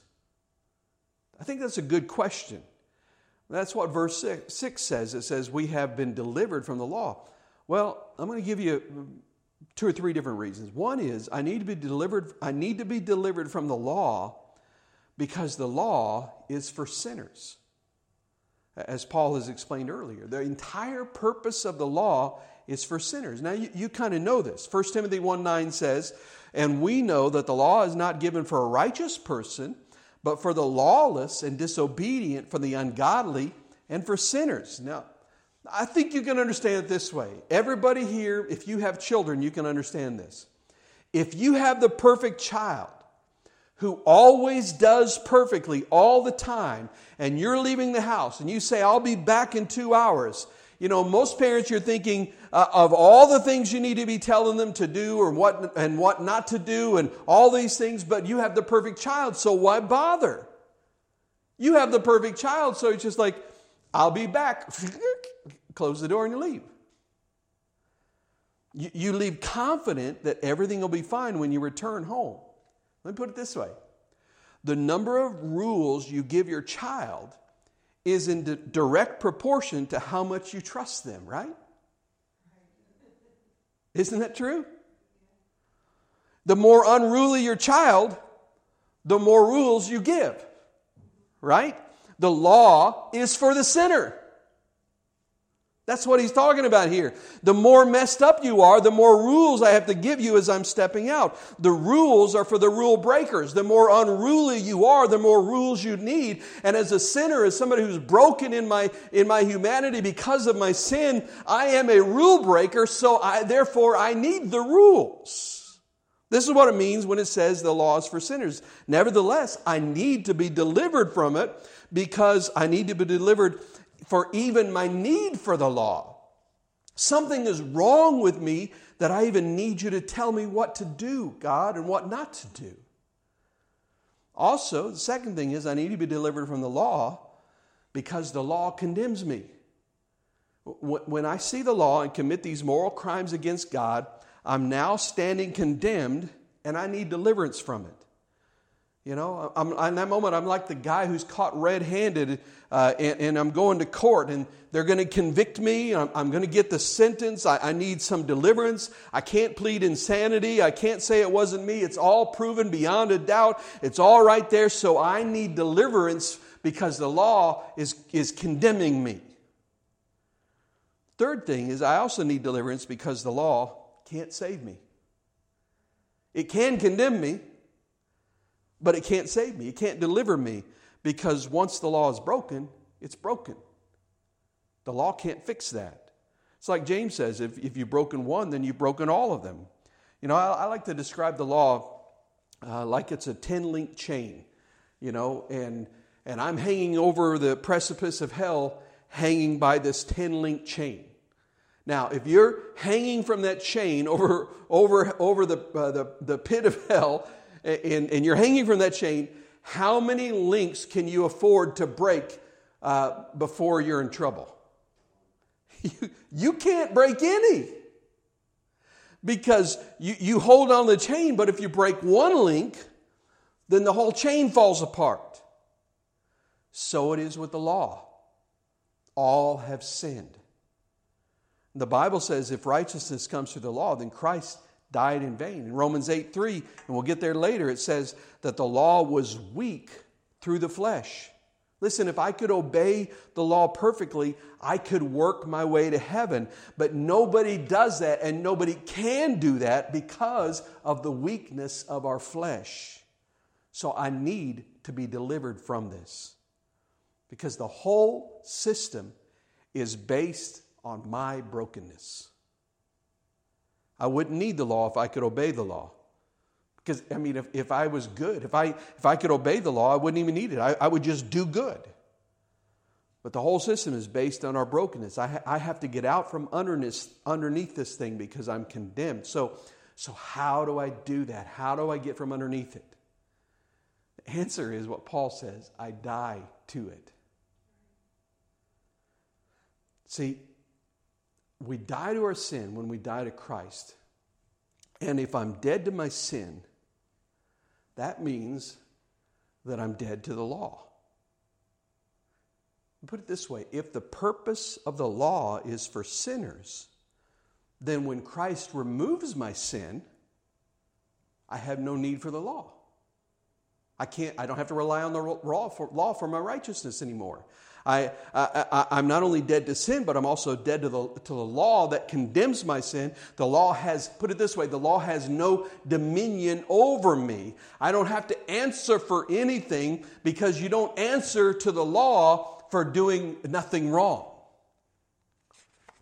I think that's a good question. That's what verse six, 6 says. It says, We have been delivered from the law. Well, I'm going to give you two or three different reasons. One is I need to be delivered, I need to be delivered from the law because the law is for sinners. As Paul has explained earlier, the entire purpose of the law is for sinners. Now, you, you kind of know this. 1 Timothy 1 9 says, And we know that the law is not given for a righteous person, but for the lawless and disobedient, for the ungodly, and for sinners. Now, I think you can understand it this way. Everybody here, if you have children, you can understand this. If you have the perfect child who always does perfectly all the time, and you're leaving the house and you say, I'll be back in two hours, you know, most parents, you're thinking uh, of all the things you need to be telling them to do or what and what not to do and all these things, but you have the perfect child, so why bother? You have the perfect child, so it's just like, I'll be back. Close the door and you leave. You, you leave confident that everything will be fine when you return home. Let me put it this way the number of rules you give your child is in direct proportion to how much you trust them, right? Isn't that true? The more unruly your child, the more rules you give, right? The law is for the sinner. That's what he's talking about here. The more messed up you are, the more rules I have to give you as I'm stepping out. The rules are for the rule breakers. The more unruly you are, the more rules you need. And as a sinner, as somebody who's broken in my, in my humanity because of my sin, I am a rule breaker, so I, therefore I need the rules. This is what it means when it says the law is for sinners. Nevertheless, I need to be delivered from it because I need to be delivered for even my need for the law. Something is wrong with me that I even need you to tell me what to do, God, and what not to do. Also, the second thing is I need to be delivered from the law because the law condemns me. When I see the law and commit these moral crimes against God, I'm now standing condemned and I need deliverance from it. You know, I'm, in that moment, I'm like the guy who's caught red handed uh, and, and, I'm going to court and they're going to convict me. I'm, I'm going to get the sentence. I, I, need some deliverance. I can't plead insanity. I can't say it wasn't me. It's all proven beyond a doubt. It's all right there. So I need deliverance because the law is, is condemning me. Third thing is, I also need deliverance because the law can't save me. It can condemn me, but it can't save me, it can't deliver me because once the law is broken, it's broken. The law can't fix that. It's like James says if, if you've broken one, then you've broken all of them. You know, I, I like to describe the law uh, like it's a 10 link chain, you know, and, and I'm hanging over the precipice of hell, hanging by this 10 link chain. Now, if you're hanging from that chain over, over, over the, uh, the, the pit of hell, and, and you're hanging from that chain, how many links can you afford to break uh, before you're in trouble? You, you can't break any because you, you hold on the chain, but if you break one link, then the whole chain falls apart. So it is with the law. All have sinned. The Bible says if righteousness comes through the law, then Christ died in vain. In Romans 8 3, and we'll get there later, it says that the law was weak through the flesh. Listen, if I could obey the law perfectly, I could work my way to heaven. But nobody does that, and nobody can do that because of the weakness of our flesh. So I need to be delivered from this because the whole system is based on my brokenness. I wouldn't need the law if I could obey the law. Because, I mean, if, if I was good, if I, if I could obey the law, I wouldn't even need it. I, I would just do good. But the whole system is based on our brokenness. I, ha- I have to get out from underneath, underneath this thing because I'm condemned. So, so, how do I do that? How do I get from underneath it? The answer is what Paul says I die to it. See, we die to our sin when we die to Christ. And if I'm dead to my sin, that means that I'm dead to the law. Put it this way if the purpose of the law is for sinners, then when Christ removes my sin, I have no need for the law. I can't, I don't have to rely on the law for, law for my righteousness anymore. I, I, am not only dead to sin, but I'm also dead to the, to the law that condemns my sin. The law has, put it this way, the law has no dominion over me. I don't have to answer for anything because you don't answer to the law for doing nothing wrong.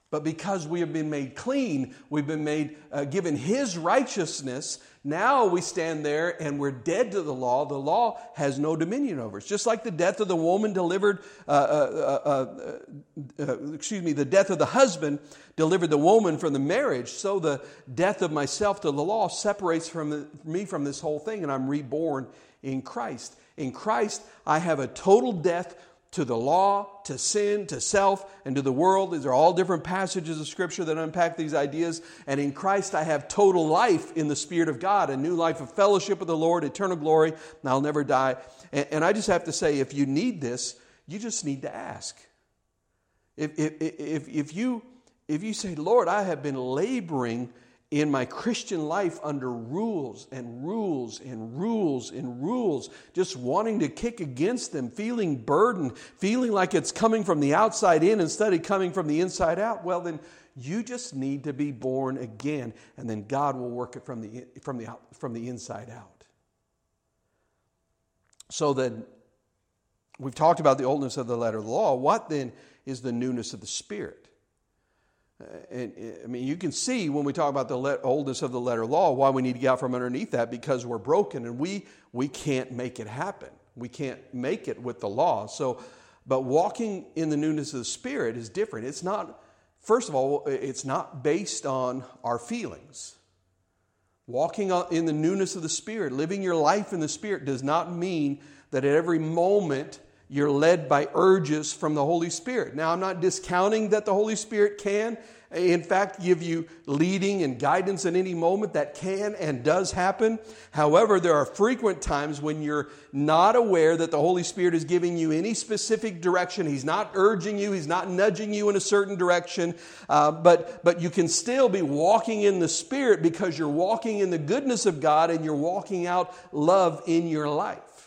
But because we have been made clean, we've been made uh, given His righteousness. Now we stand there and we're dead to the law. The law has no dominion over us. Just like the death of the woman delivered, uh, uh, uh, uh, uh excuse me, the death of the husband delivered the woman from the marriage. So the death of myself to the law separates from the, me from this whole thing, and I'm reborn in Christ. In Christ, I have a total death to the law, to sin, to self, and to the world. These are all different passages of Scripture that unpack these ideas. And in Christ, I have total life in the Spirit of God, a new life of fellowship with the Lord, eternal glory, and I'll never die. And, and I just have to say, if you need this, you just need to ask. If, if, if, if, you, if you say, Lord, I have been laboring in my Christian life under rules and rules and rules and rules, just wanting to kick against them, feeling burdened, feeling like it's coming from the outside in instead of coming from the inside out, well, then you just need to be born again, and then God will work it from the, from the, from the inside out. So then, we've talked about the oldness of the letter of the law. What then is the newness of the Spirit? Uh, and, uh, I mean, you can see when we talk about the le- oldness of the letter law why we need to get out from underneath that because we're broken and we, we can't make it happen. We can't make it with the law. So, but walking in the newness of the Spirit is different. It's not, first of all, it's not based on our feelings. Walking in the newness of the Spirit, living your life in the Spirit, does not mean that at every moment you're led by urges from the Holy Spirit. Now, I'm not discounting that the Holy Spirit can, in fact, give you leading and guidance at any moment. That can and does happen. However, there are frequent times when you're not aware that the Holy Spirit is giving you any specific direction. He's not urging you, He's not nudging you in a certain direction, uh, but, but you can still be walking in the Spirit because you're walking in the goodness of God and you're walking out love in your life.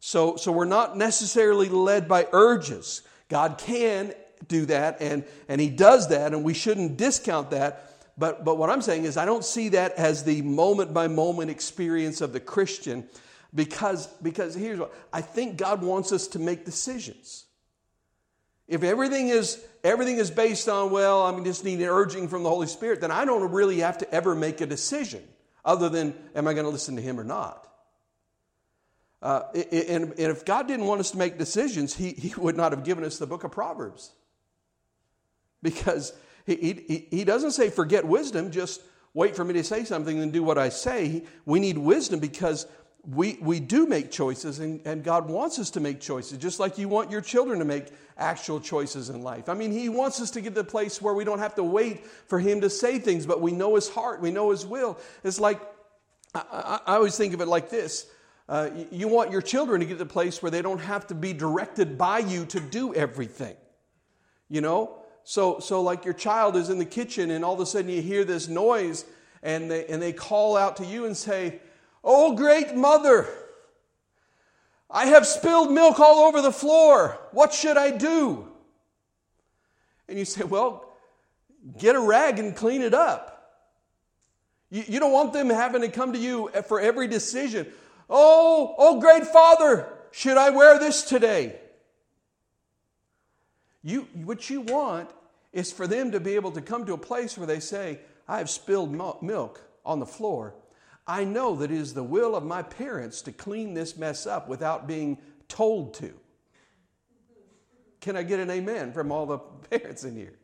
So, so we're not necessarily led by urges. God can do that, and, and He does that, and we shouldn't discount that. But, but what I'm saying is, I don't see that as the moment by moment experience of the Christian because, because here's what I think God wants us to make decisions. If everything is everything is based on, well, I'm just needing urging from the Holy Spirit, then I don't really have to ever make a decision other than, am I going to listen to Him or not? Uh, and, and if God didn't want us to make decisions, he, he would not have given us the book of Proverbs. Because he, he, he doesn't say, forget wisdom, just wait for me to say something and do what I say. We need wisdom because we, we do make choices, and, and God wants us to make choices, just like you want your children to make actual choices in life. I mean, He wants us to get to the place where we don't have to wait for Him to say things, but we know His heart, we know His will. It's like, I, I, I always think of it like this. Uh, you want your children to get to the place where they don't have to be directed by you to do everything. You know? So, so like your child is in the kitchen and all of a sudden you hear this noise and they, and they call out to you and say, Oh, great mother, I have spilled milk all over the floor. What should I do? And you say, Well, get a rag and clean it up. You, you don't want them having to come to you for every decision. Oh, oh, great father, should I wear this today? You, what you want is for them to be able to come to a place where they say, I have spilled milk on the floor. I know that it is the will of my parents to clean this mess up without being told to. Can I get an amen from all the parents in here?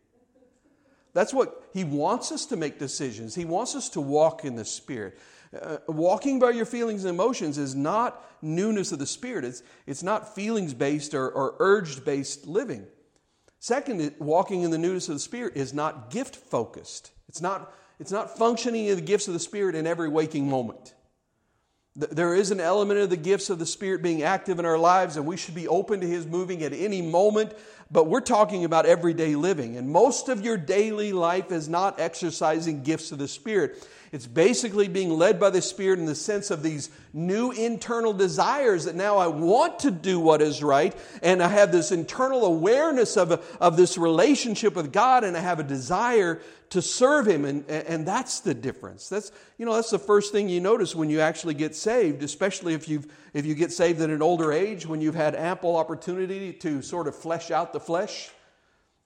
That's what he wants us to make decisions. He wants us to walk in the Spirit. Uh, walking by your feelings and emotions is not newness of the Spirit, it's, it's not feelings based or, or urged based living. Second, walking in the newness of the Spirit is not gift focused. It's not it's not functioning in the gifts of the Spirit in every waking moment. There is an element of the gifts of the Spirit being active in our lives, and we should be open to His moving at any moment. But we're talking about everyday living. And most of your daily life is not exercising gifts of the Spirit. It's basically being led by the Spirit in the sense of these new internal desires that now I want to do what is right, and I have this internal awareness of, of this relationship with God, and I have a desire to serve Him, and, and that's the difference. That's, you know, that's the first thing you notice when you actually get saved, especially if, you've, if you get saved at an older age, when you've had ample opportunity to sort of flesh out the flesh.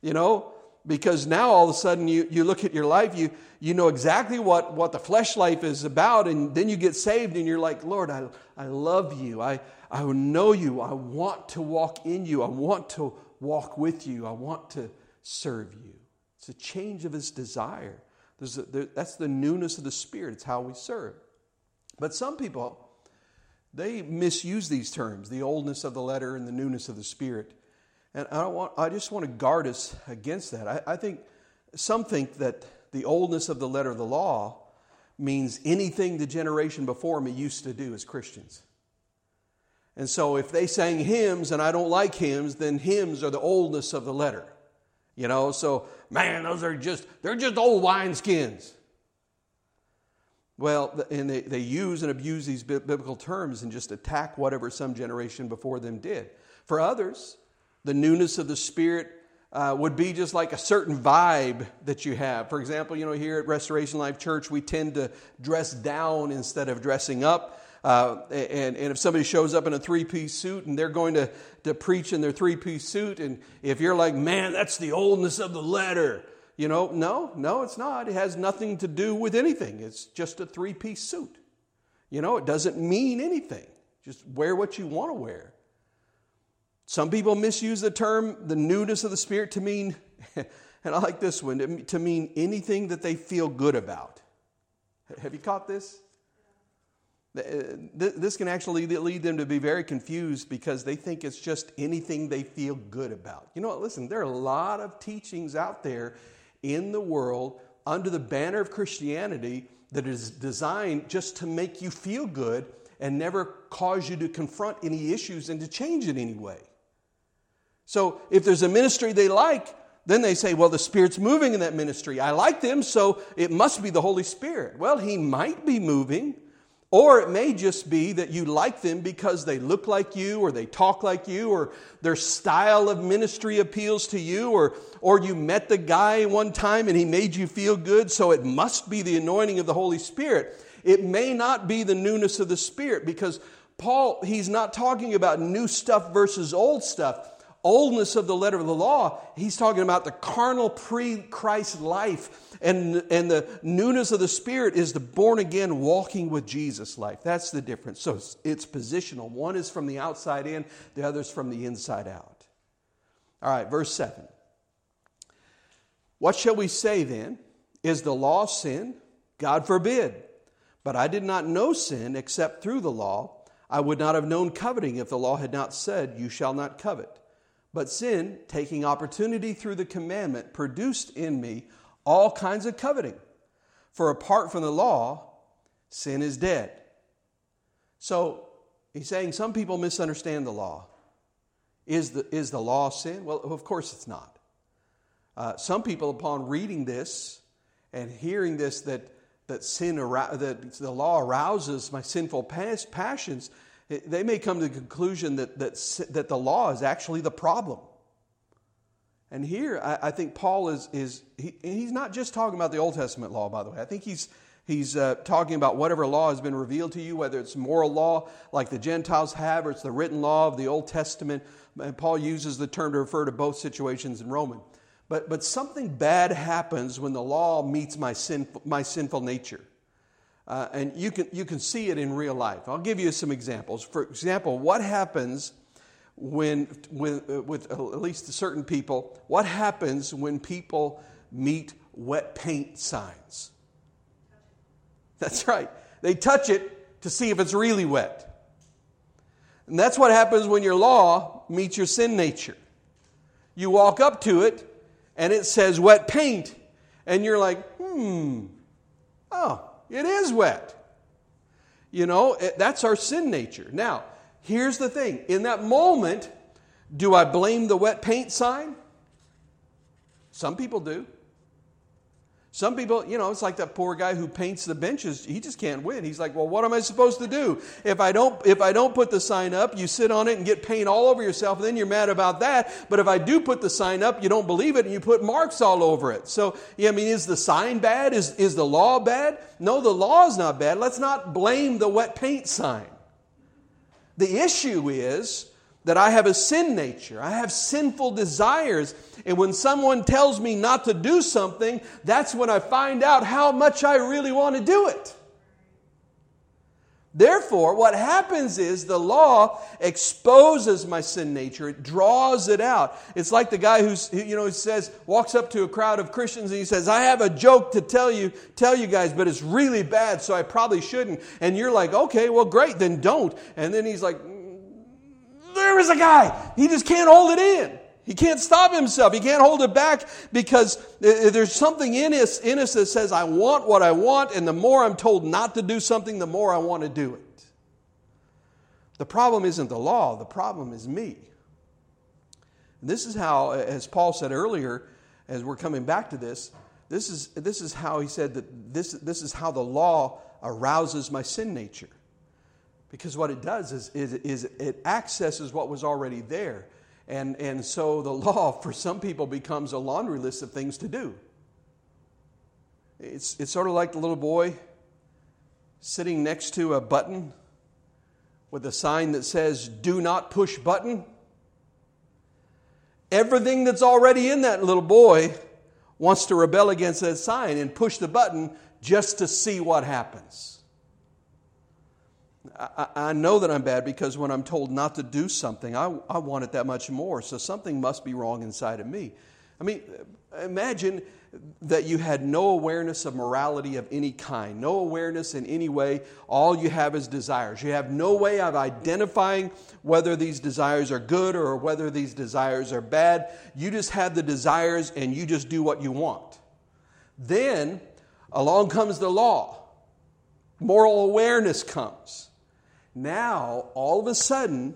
You know, because now all of a sudden you, you look at your life, you, you know exactly what, what the flesh life is about, and then you get saved and you're like, Lord, I, I love you. I, I know you. I want to walk in you. I want to walk with you. I want to serve you. It's a change of his desire. A, there, that's the newness of the Spirit. It's how we serve. But some people, they misuse these terms the oldness of the letter and the newness of the Spirit. And I, don't want, I just want to guard us against that. I, I think some think that the oldness of the letter of the law means anything the generation before me used to do as Christians. And so if they sang hymns and I don't like hymns, then hymns are the oldness of the letter. You know, so man, those are just, they're just old wineskins. Well, and they, they use and abuse these biblical terms and just attack whatever some generation before them did. For others, the newness of the Spirit uh, would be just like a certain vibe that you have. For example, you know, here at Restoration Life Church, we tend to dress down instead of dressing up. Uh, and, and if somebody shows up in a three piece suit and they're going to, to preach in their three piece suit, and if you're like, man, that's the oldness of the letter, you know, no, no, it's not. It has nothing to do with anything. It's just a three piece suit. You know, it doesn't mean anything. Just wear what you want to wear. Some people misuse the term the newness of the Spirit to mean, and I like this one, to mean anything that they feel good about. Have you caught this? Uh, this can actually lead them to be very confused because they think it's just anything they feel good about. You know what? Listen, there are a lot of teachings out there in the world under the banner of Christianity that is designed just to make you feel good and never cause you to confront any issues and to change in any way. So if there's a ministry they like, then they say, well, the Spirit's moving in that ministry. I like them, so it must be the Holy Spirit. Well, He might be moving, or it may just be that you like them because they look like you, or they talk like you, or their style of ministry appeals to you, or, or you met the guy one time and he made you feel good, so it must be the anointing of the Holy Spirit. It may not be the newness of the Spirit because Paul, he's not talking about new stuff versus old stuff oldness of the letter of the law, he's talking about the carnal pre Christ life. And, and the newness of the Spirit is the born again walking with Jesus life. That's the difference. So it's, it's positional. One is from the outside in, the other is from the inside out. All right, verse 7. What shall we say then? Is the law sin? God forbid. But I did not know sin except through the law. I would not have known coveting if the law had not said, You shall not covet. But sin, taking opportunity through the commandment, produced in me all kinds of coveting. For apart from the law, sin is dead. So he's saying some people misunderstand the law. Is the, is the law sin? Well, of course it's not. Uh, some people, upon reading this and hearing this, that that sin that the law arouses my sinful passions, they may come to the conclusion that, that, that the law is actually the problem. And here, I, I think Paul is, is he, he's not just talking about the Old Testament law, by the way. I think he's, he's uh, talking about whatever law has been revealed to you, whether it's moral law like the Gentiles have, or it's the written law of the Old Testament. And Paul uses the term to refer to both situations in Roman. But, but something bad happens when the law meets my, sin, my sinful nature. Uh, and you can, you can see it in real life. I'll give you some examples. For example, what happens when, uh, with at least certain people, what happens when people meet wet paint signs? That's right. They touch it to see if it's really wet. And that's what happens when your law meets your sin nature. You walk up to it and it says wet paint. And you're like, hmm, oh, it is wet. You know, that's our sin nature. Now, here's the thing in that moment, do I blame the wet paint sign? Some people do. Some people, you know, it's like that poor guy who paints the benches. He just can't win. He's like, "Well, what am I supposed to do? If I don't if I don't put the sign up, you sit on it and get paint all over yourself, and then you're mad about that. But if I do put the sign up, you don't believe it and you put marks all over it. So, yeah, I mean, is the sign bad? Is is the law bad? No, the law is not bad. Let's not blame the wet paint sign. The issue is that I have a sin nature. I have sinful desires. And when someone tells me not to do something, that's when I find out how much I really want to do it. Therefore, what happens is the law exposes my sin nature. It draws it out. It's like the guy who's, you know, says, walks up to a crowd of Christians and he says, I have a joke to tell you, tell you guys, but it's really bad, so I probably shouldn't. And you're like, okay, well, great, then don't. And then he's like, there is a guy. He just can't hold it in. He can't stop himself. He can't hold it back because uh, uh, there's something in us, in us that says, I want what I want, and the more I'm told not to do something, the more I want to do it. The problem isn't the law, the problem is me. And this is how, uh, as Paul said earlier, as we're coming back to this, this is, this is how he said that this, this is how the law arouses my sin nature. Because what it does is, is, is it accesses what was already there. And, and so the law, for some people, becomes a laundry list of things to do. It's, it's sort of like the little boy sitting next to a button with a sign that says, Do not push button. Everything that's already in that little boy wants to rebel against that sign and push the button just to see what happens. I, I, know that I'm bad because when I'm told not to do something, I, I want it that much more. So something must be wrong inside of me. I mean, imagine that you had no awareness of morality of any kind, no awareness in any way. All you have is desires. You have no way of identifying whether these desires are good or whether these desires are bad. You just have the desires and you just do what you want. Then along comes the law, moral awareness comes. Now, all of a sudden,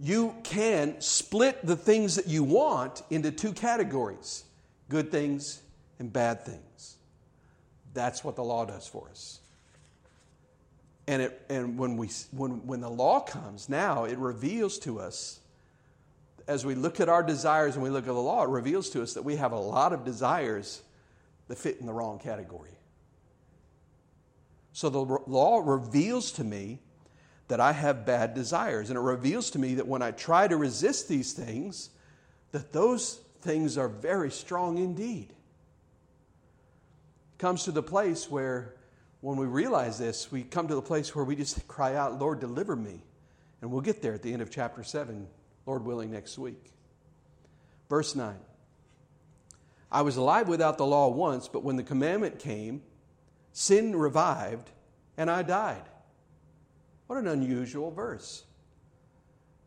you can split the things that you want into two categories good things and bad things. That's what the law does for us. And, it, and when, we, when, when the law comes, now it reveals to us, as we look at our desires and we look at the law, it reveals to us that we have a lot of desires that fit in the wrong category. So the law reveals to me that I have bad desires. And it reveals to me that when I try to resist these things, that those things are very strong indeed. It comes to the place where when we realize this, we come to the place where we just cry out, Lord, deliver me. And we'll get there at the end of chapter 7, Lord willing, next week. Verse 9 I was alive without the law once, but when the commandment came, sin revived, and I died. What an unusual verse.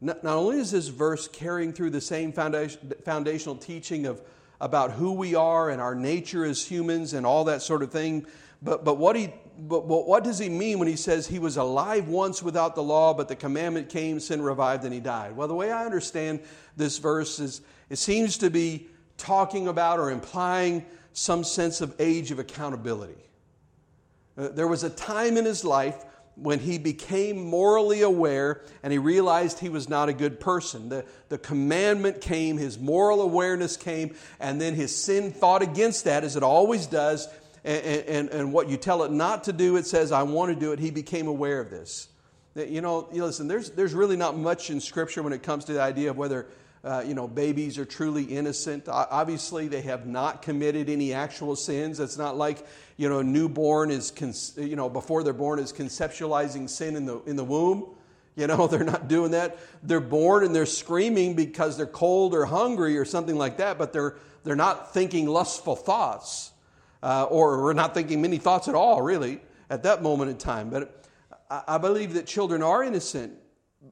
Not, not only is this verse carrying through the same foundation, foundational teaching of about who we are and our nature as humans and all that sort of thing, but, but, what he, but, but what does he mean when he says he was alive once without the law, but the commandment came, sin revived, and he died? Well, the way I understand this verse is it seems to be talking about or implying some sense of age of accountability. Uh, there was a time in his life when he became morally aware and he realized he was not a good person. The, the commandment came, his moral awareness came, and then his sin fought against that, as it always does. And, and, and what you tell it not to do, it says, I want to do it. He became aware of this. You know, listen, there's, there's really not much in Scripture when it comes to the idea of whether uh, you know, babies are truly innocent. Obviously, they have not committed any actual sins. It's not like, you know, a newborn is, you know, before they're born is conceptualizing sin in the, in the womb. You know, they're not doing that. They're born and they're screaming because they're cold or hungry or something like that, but they're, they're not thinking lustful thoughts uh, or we're not thinking many thoughts at all, really, at that moment in time. But I believe that children are innocent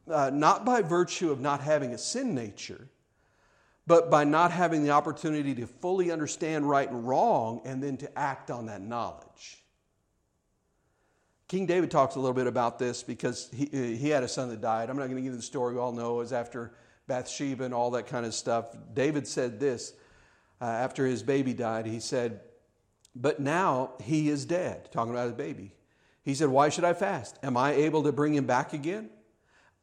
uh, not by virtue of not having a sin nature, but by not having the opportunity to fully understand right and wrong and then to act on that knowledge. King David talks a little bit about this because he, he had a son that died. I'm not going to give into the story we all know. It was after Bathsheba and all that kind of stuff. David said this uh, after his baby died. He said, But now he is dead, talking about his baby. He said, Why should I fast? Am I able to bring him back again?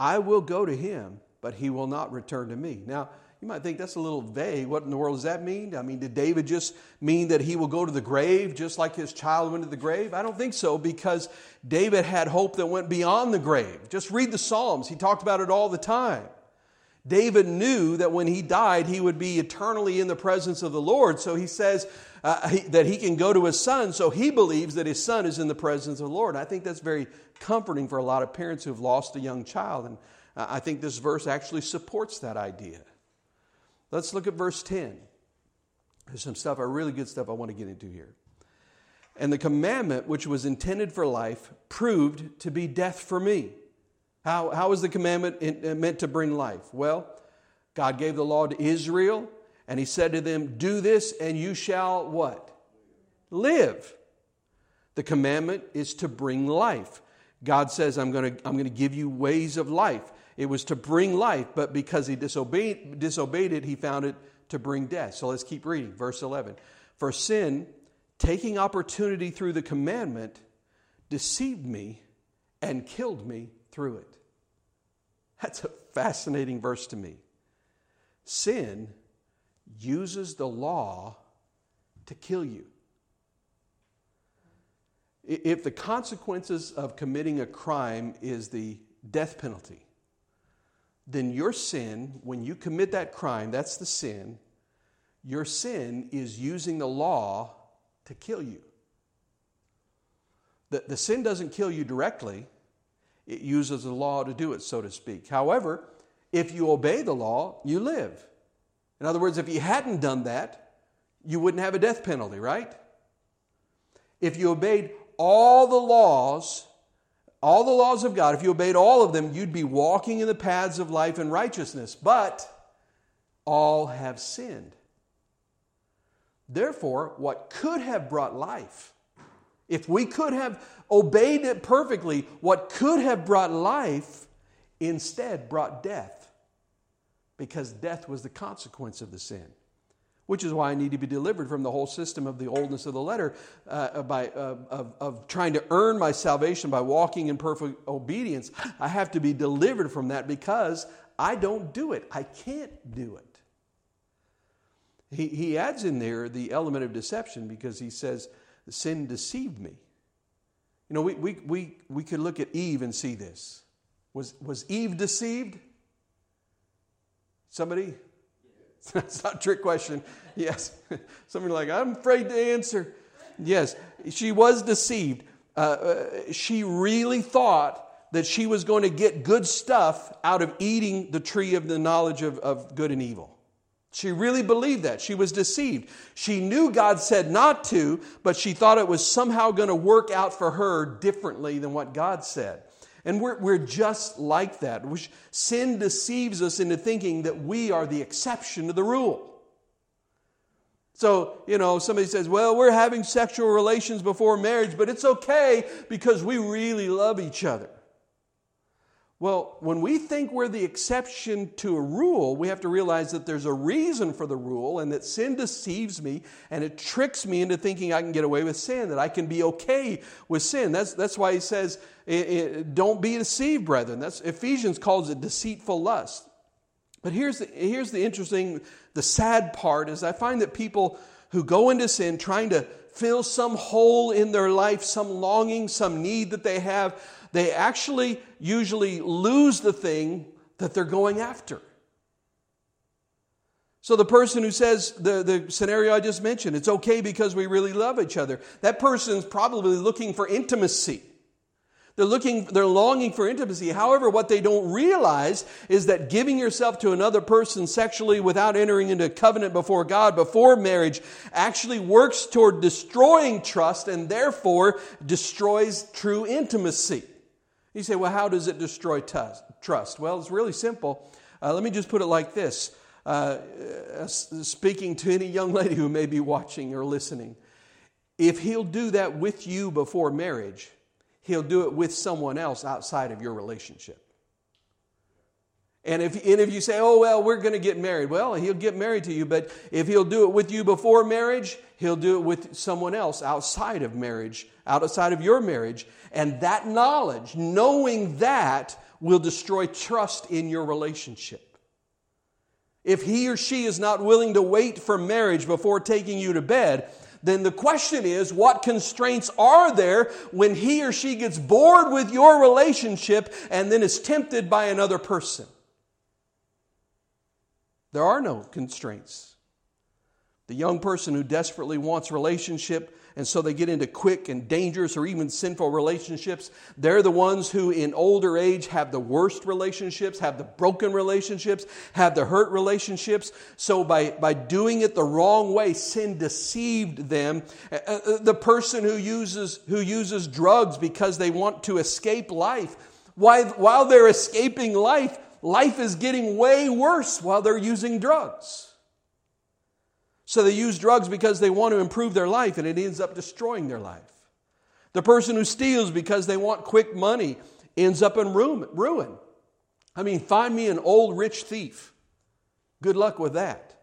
I will go to him, but he will not return to me. Now, you might think that's a little vague. What in the world does that mean? I mean, did David just mean that he will go to the grave just like his child went to the grave? I don't think so because David had hope that went beyond the grave. Just read the Psalms, he talked about it all the time. David knew that when he died, he would be eternally in the presence of the Lord. So he says uh, he, that he can go to his son. So he believes that his son is in the presence of the Lord. I think that's very comforting for a lot of parents who have lost a young child. And uh, I think this verse actually supports that idea. Let's look at verse 10. There's some stuff, really good stuff I want to get into here. And the commandment, which was intended for life, proved to be death for me. How, how is the commandment uh, meant to bring life? Well, God gave the law to Israel, and He said to them, Do this, and you shall what? Live. The commandment is to bring life. God says, I'm going to, I'm going to give you ways of life. It was to bring life, but because he disobeyed, disobeyed it, he found it to bring death. So let's keep reading. Verse 11. For sin, taking opportunity through the commandment, deceived me and killed me through it. That's a fascinating verse to me. Sin uses the law to kill you. If the consequences of committing a crime is the death penalty, then your sin, when you commit that crime, that's the sin, your sin is using the law to kill you. The, the sin doesn't kill you directly, it uses the law to do it, so to speak. However, if you obey the law, you live. In other words, if you hadn't done that, you wouldn't have a death penalty, right? If you obeyed all the laws, all the laws of God, if you obeyed all of them, you'd be walking in the paths of life and righteousness. But all have sinned. Therefore, what could have brought life, if we could have obeyed it perfectly, what could have brought life instead brought death, because death was the consequence of the sin which is why I need to be delivered from the whole system of the oldness of the letter uh, by, uh, of, of trying to earn my salvation by walking in perfect obedience. I have to be delivered from that because I don't do it. I can't do it. He, he adds in there the element of deception because he says, Sin deceived me. You know, we, we, we, we could look at Eve and see this. Was, was Eve deceived? Somebody? That's not a trick question. Yes. Somebody like, I'm afraid to answer. Yes, she was deceived. Uh, uh, she really thought that she was going to get good stuff out of eating the tree of the knowledge of, of good and evil. She really believed that. She was deceived. She knew God said not to, but she thought it was somehow going to work out for her differently than what God said. And we're, we're just like that. Sin deceives us into thinking that we are the exception to the rule. So, you know, somebody says, well, we're having sexual relations before marriage, but it's okay because we really love each other. Well, when we think we're the exception to a rule, we have to realize that there's a reason for the rule and that sin deceives me and it tricks me into thinking I can get away with sin, that I can be okay with sin. That's, that's why he says, don't be deceived, brethren. That's, Ephesians calls it deceitful lust. But here's the, here's the interesting, the sad part is I find that people who go into sin trying to fill some hole in their life, some longing, some need that they have, they actually usually lose the thing that they're going after. So, the person who says the, the scenario I just mentioned, it's okay because we really love each other, that person's probably looking for intimacy. They're looking, they're longing for intimacy. However, what they don't realize is that giving yourself to another person sexually without entering into a covenant before God, before marriage, actually works toward destroying trust and therefore destroys true intimacy. You say, well, how does it destroy trust? Well, it's really simple. Uh, let me just put it like this uh, uh, speaking to any young lady who may be watching or listening. If he'll do that with you before marriage, he'll do it with someone else outside of your relationship. And if, and if you say, oh, well, we're going to get married, well, he'll get married to you, but if he'll do it with you before marriage, he'll do it with someone else outside of marriage, outside of your marriage. And that knowledge, knowing that, will destroy trust in your relationship. If he or she is not willing to wait for marriage before taking you to bed, then the question is what constraints are there when he or she gets bored with your relationship and then is tempted by another person? There are no constraints. The young person who desperately wants relationship and so they get into quick and dangerous or even sinful relationships. They're the ones who, in older age, have the worst relationships, have the broken relationships, have the hurt relationships. So, by, by doing it the wrong way, sin deceived them. Uh, uh, the person who uses, who uses drugs because they want to escape life, while, while they're escaping life, life is getting way worse while they're using drugs. So they use drugs because they want to improve their life and it ends up destroying their life. The person who steals because they want quick money ends up in ruin. I mean, find me an old rich thief. Good luck with that.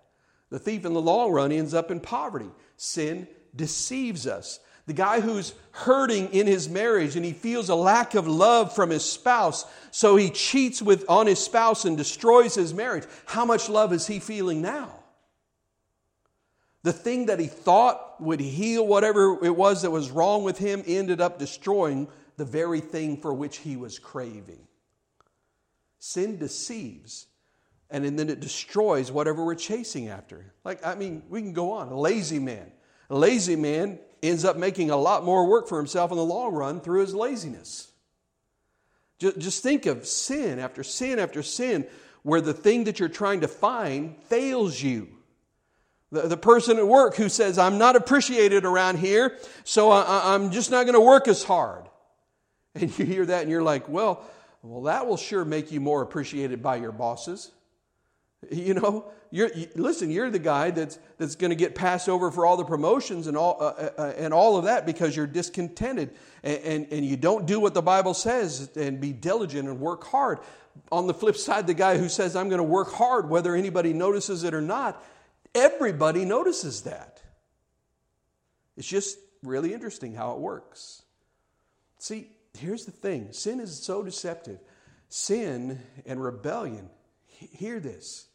The thief in the long run ends up in poverty. Sin deceives us. The guy who's hurting in his marriage and he feels a lack of love from his spouse, so he cheats with, on his spouse and destroys his marriage. How much love is he feeling now? The thing that he thought would heal whatever it was that was wrong with him ended up destroying the very thing for which he was craving. Sin deceives, and then it destroys whatever we're chasing after. Like, I mean, we can go on. A lazy man. A lazy man ends up making a lot more work for himself in the long run through his laziness. Just think of sin after sin after sin where the thing that you're trying to find fails you. The, the person at work who says, I'm not appreciated around here, so I, I'm just not going to work as hard. And you hear that and you're like, well, well, that will sure make you more appreciated by your bosses. You know, you're, you, listen, you're the guy that's, that's going to get passed over for all the promotions and all, uh, uh, uh, and all of that because you're discontented and, and, and you don't do what the Bible says and be diligent and work hard. On the flip side, the guy who says, I'm going to work hard whether anybody notices it or not, Everybody notices that. It's just really interesting how it works. See, here's the thing sin is so deceptive. Sin and rebellion, hear this,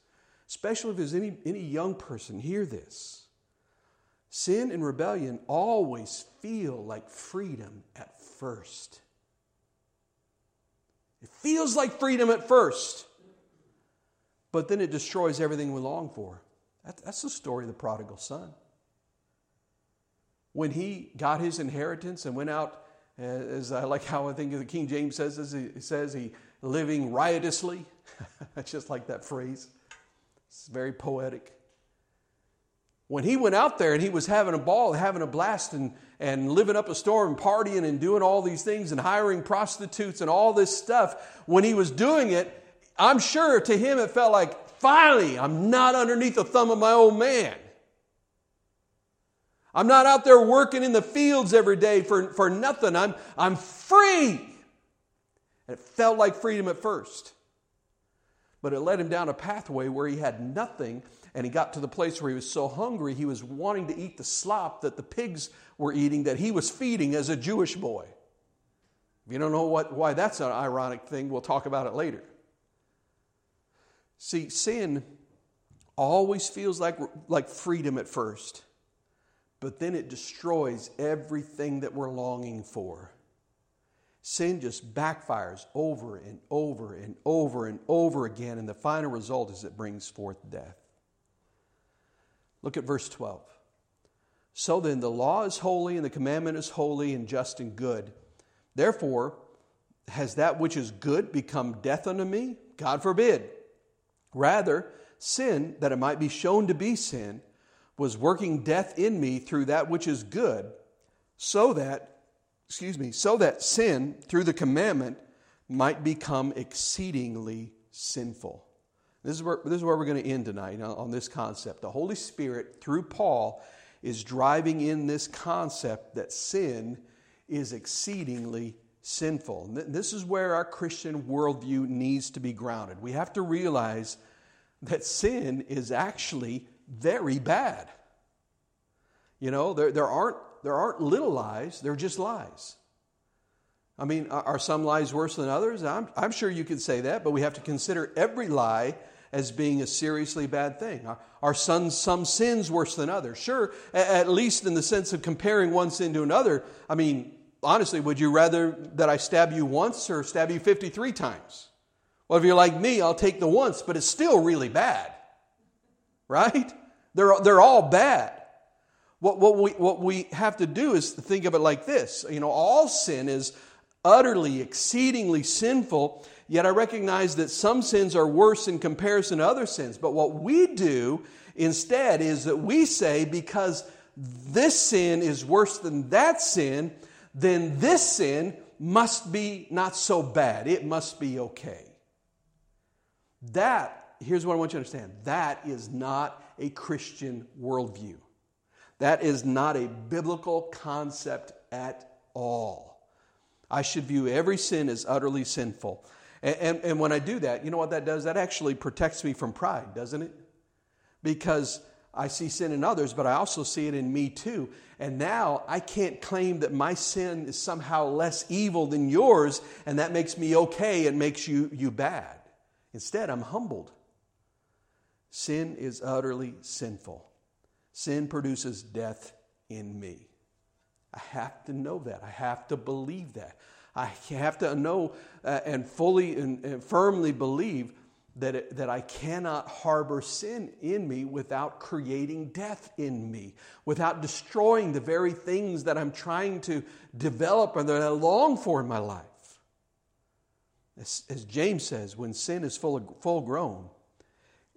especially if there's any, any young person, hear this. Sin and rebellion always feel like freedom at first. It feels like freedom at first, but then it destroys everything we long for. That's the story of the prodigal son. When he got his inheritance and went out, uh, as I like how I think the King James says, as he says, he living riotously. I just like that phrase. It's very poetic. When he went out there and he was having a ball, having a blast, and, and living up a storm, partying and doing all these things and hiring prostitutes and all this stuff, when he was doing it, I'm sure to him it felt like, finally, I'm not underneath the thumb of my old man. I'm not out there working in the fields every day for, for nothing. I'm, I'm free. And it felt like freedom at first. But it led him down a pathway where he had nothing, and he got to the place where he was so hungry he was wanting to eat the slop that the pigs were eating that he was feeding as a Jewish boy. If you don't know what, why that's an ironic thing, we'll talk about it later. See, sin always feels like, like freedom at first, but then it destroys everything that we're longing for. Sin just backfires over and over and over and over again, and the final result is it brings forth death. Look at verse 12. So then, the law is holy, and the commandment is holy and just and good. Therefore, has that which is good become death unto me? God forbid. Rather, sin, that it might be shown to be sin, was working death in me through that which is good, so that, excuse me, so that sin, through the commandment, might become exceedingly sinful. This is where, this is where we're going to end tonight on this concept. The Holy Spirit, through Paul, is driving in this concept that sin is exceedingly sinful. This is where our Christian worldview needs to be grounded. We have to realize that sin is actually very bad. You know, there, there, aren't, there aren't little lies, they're just lies. I mean, are some lies worse than others? I'm, I'm sure you could say that, but we have to consider every lie as being a seriously bad thing. Are, are some, some sins worse than others? Sure, at least in the sense of comparing one sin to another. I mean, honestly, would you rather that I stab you once or stab you 53 times? Well, if you're like me, I'll take the once, but it's still really bad. Right? They're, they're all bad. What, what, we, what we have to do is think of it like this you know, all sin is utterly, exceedingly sinful, yet I recognize that some sins are worse in comparison to other sins. But what we do instead is that we say, because this sin is worse than that sin, then this sin must be not so bad. It must be okay. That, here's what I want you to understand that is not a Christian worldview. That is not a biblical concept at all. I should view every sin as utterly sinful. And, and, and, when I do that, you know what that does? That actually protects me from pride, doesn't it? Because I see sin in others, but I also see it in me too. And now I can't claim that my sin is somehow less evil than yours, and that makes me okay and makes you, you bad. Instead, I'm humbled. Sin is utterly sinful. Sin produces death in me. I have to know that. I have to believe that. I have to know uh, and fully and, and firmly believe that, it, that I cannot harbor sin in me without creating death in me, without destroying the very things that I'm trying to develop and that I long for in my life. As, as James says, when sin is full, full grown,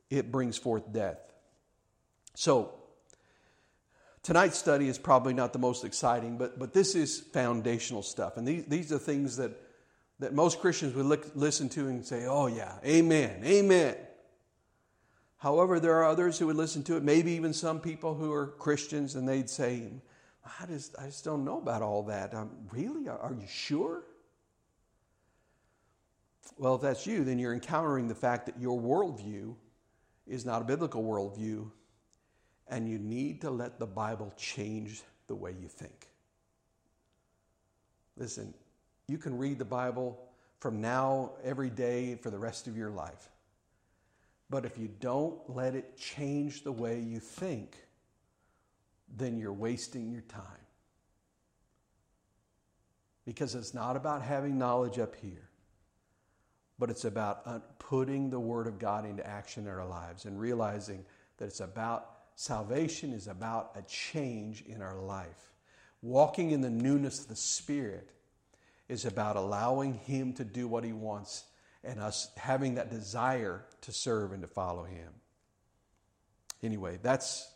it brings forth death. So, tonight's study is probably not the most exciting, but, but this is foundational stuff. And these, these are things that, that most Christians would look, listen to and say, oh, yeah, amen, amen. However, there are others who would listen to it, maybe even some people who are Christians, and they'd say, I just, I just don't know about all that. Um, really? Are, are you sure? Well, if that's you, then you're encountering the fact that your worldview is not a biblical worldview, and you need to let the Bible change the way you think. Listen, you can read the Bible from now every day for the rest of your life. But if you don't let it change the way you think, then you're wasting your time. Because it's not about having knowledge up here but it's about putting the Word of God into action in our lives and realizing that it's about salvation is about a change in our life. Walking in the newness of the Spirit is about allowing Him to do what He wants and us having that desire to serve and to follow Him. Anyway, that's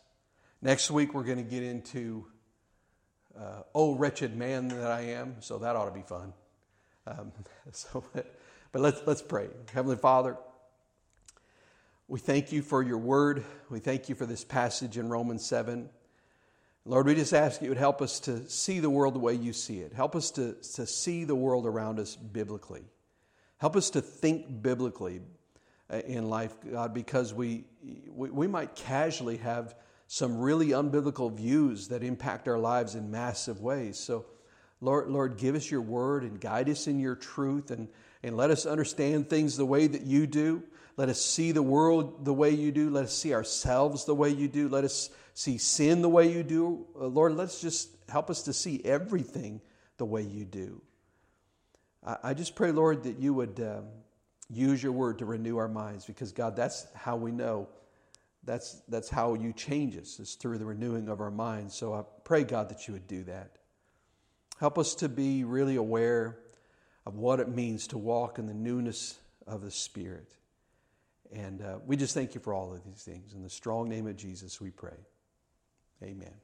next week we're going to get into uh, Oh Wretched Man That I Am, so that ought to be fun. Um, so, but, but let's, let's pray. Heavenly Father, we thank you for your word. We thank you for this passage in Romans 7. Lord, we just ask you would help us to see the world the way you see it. Help us to, to see the world around us biblically. Help us to think biblically uh, in life, God, because we, we, we might casually have some really unbiblical views that impact our lives in massive ways. So, Lord, Lord, give us your word and guide us in your truth and, and let us understand things the way that you do. Let us see the world the way you do. Let us see ourselves the way you do. Let us see sin the way you do. Uh, Lord, let's just help us to see everything the way you do. I, just pray, Lord, that you would um, use your word to renew our minds because, God, that's how we know. That's, that's how you change us, is through the renewing of our minds. So I pray, God, that you would do that. Help us to be really aware of what it means to walk in the newness of the Spirit. And uh, we just thank you for all of these things. In the strong name of Jesus, we pray. Amen.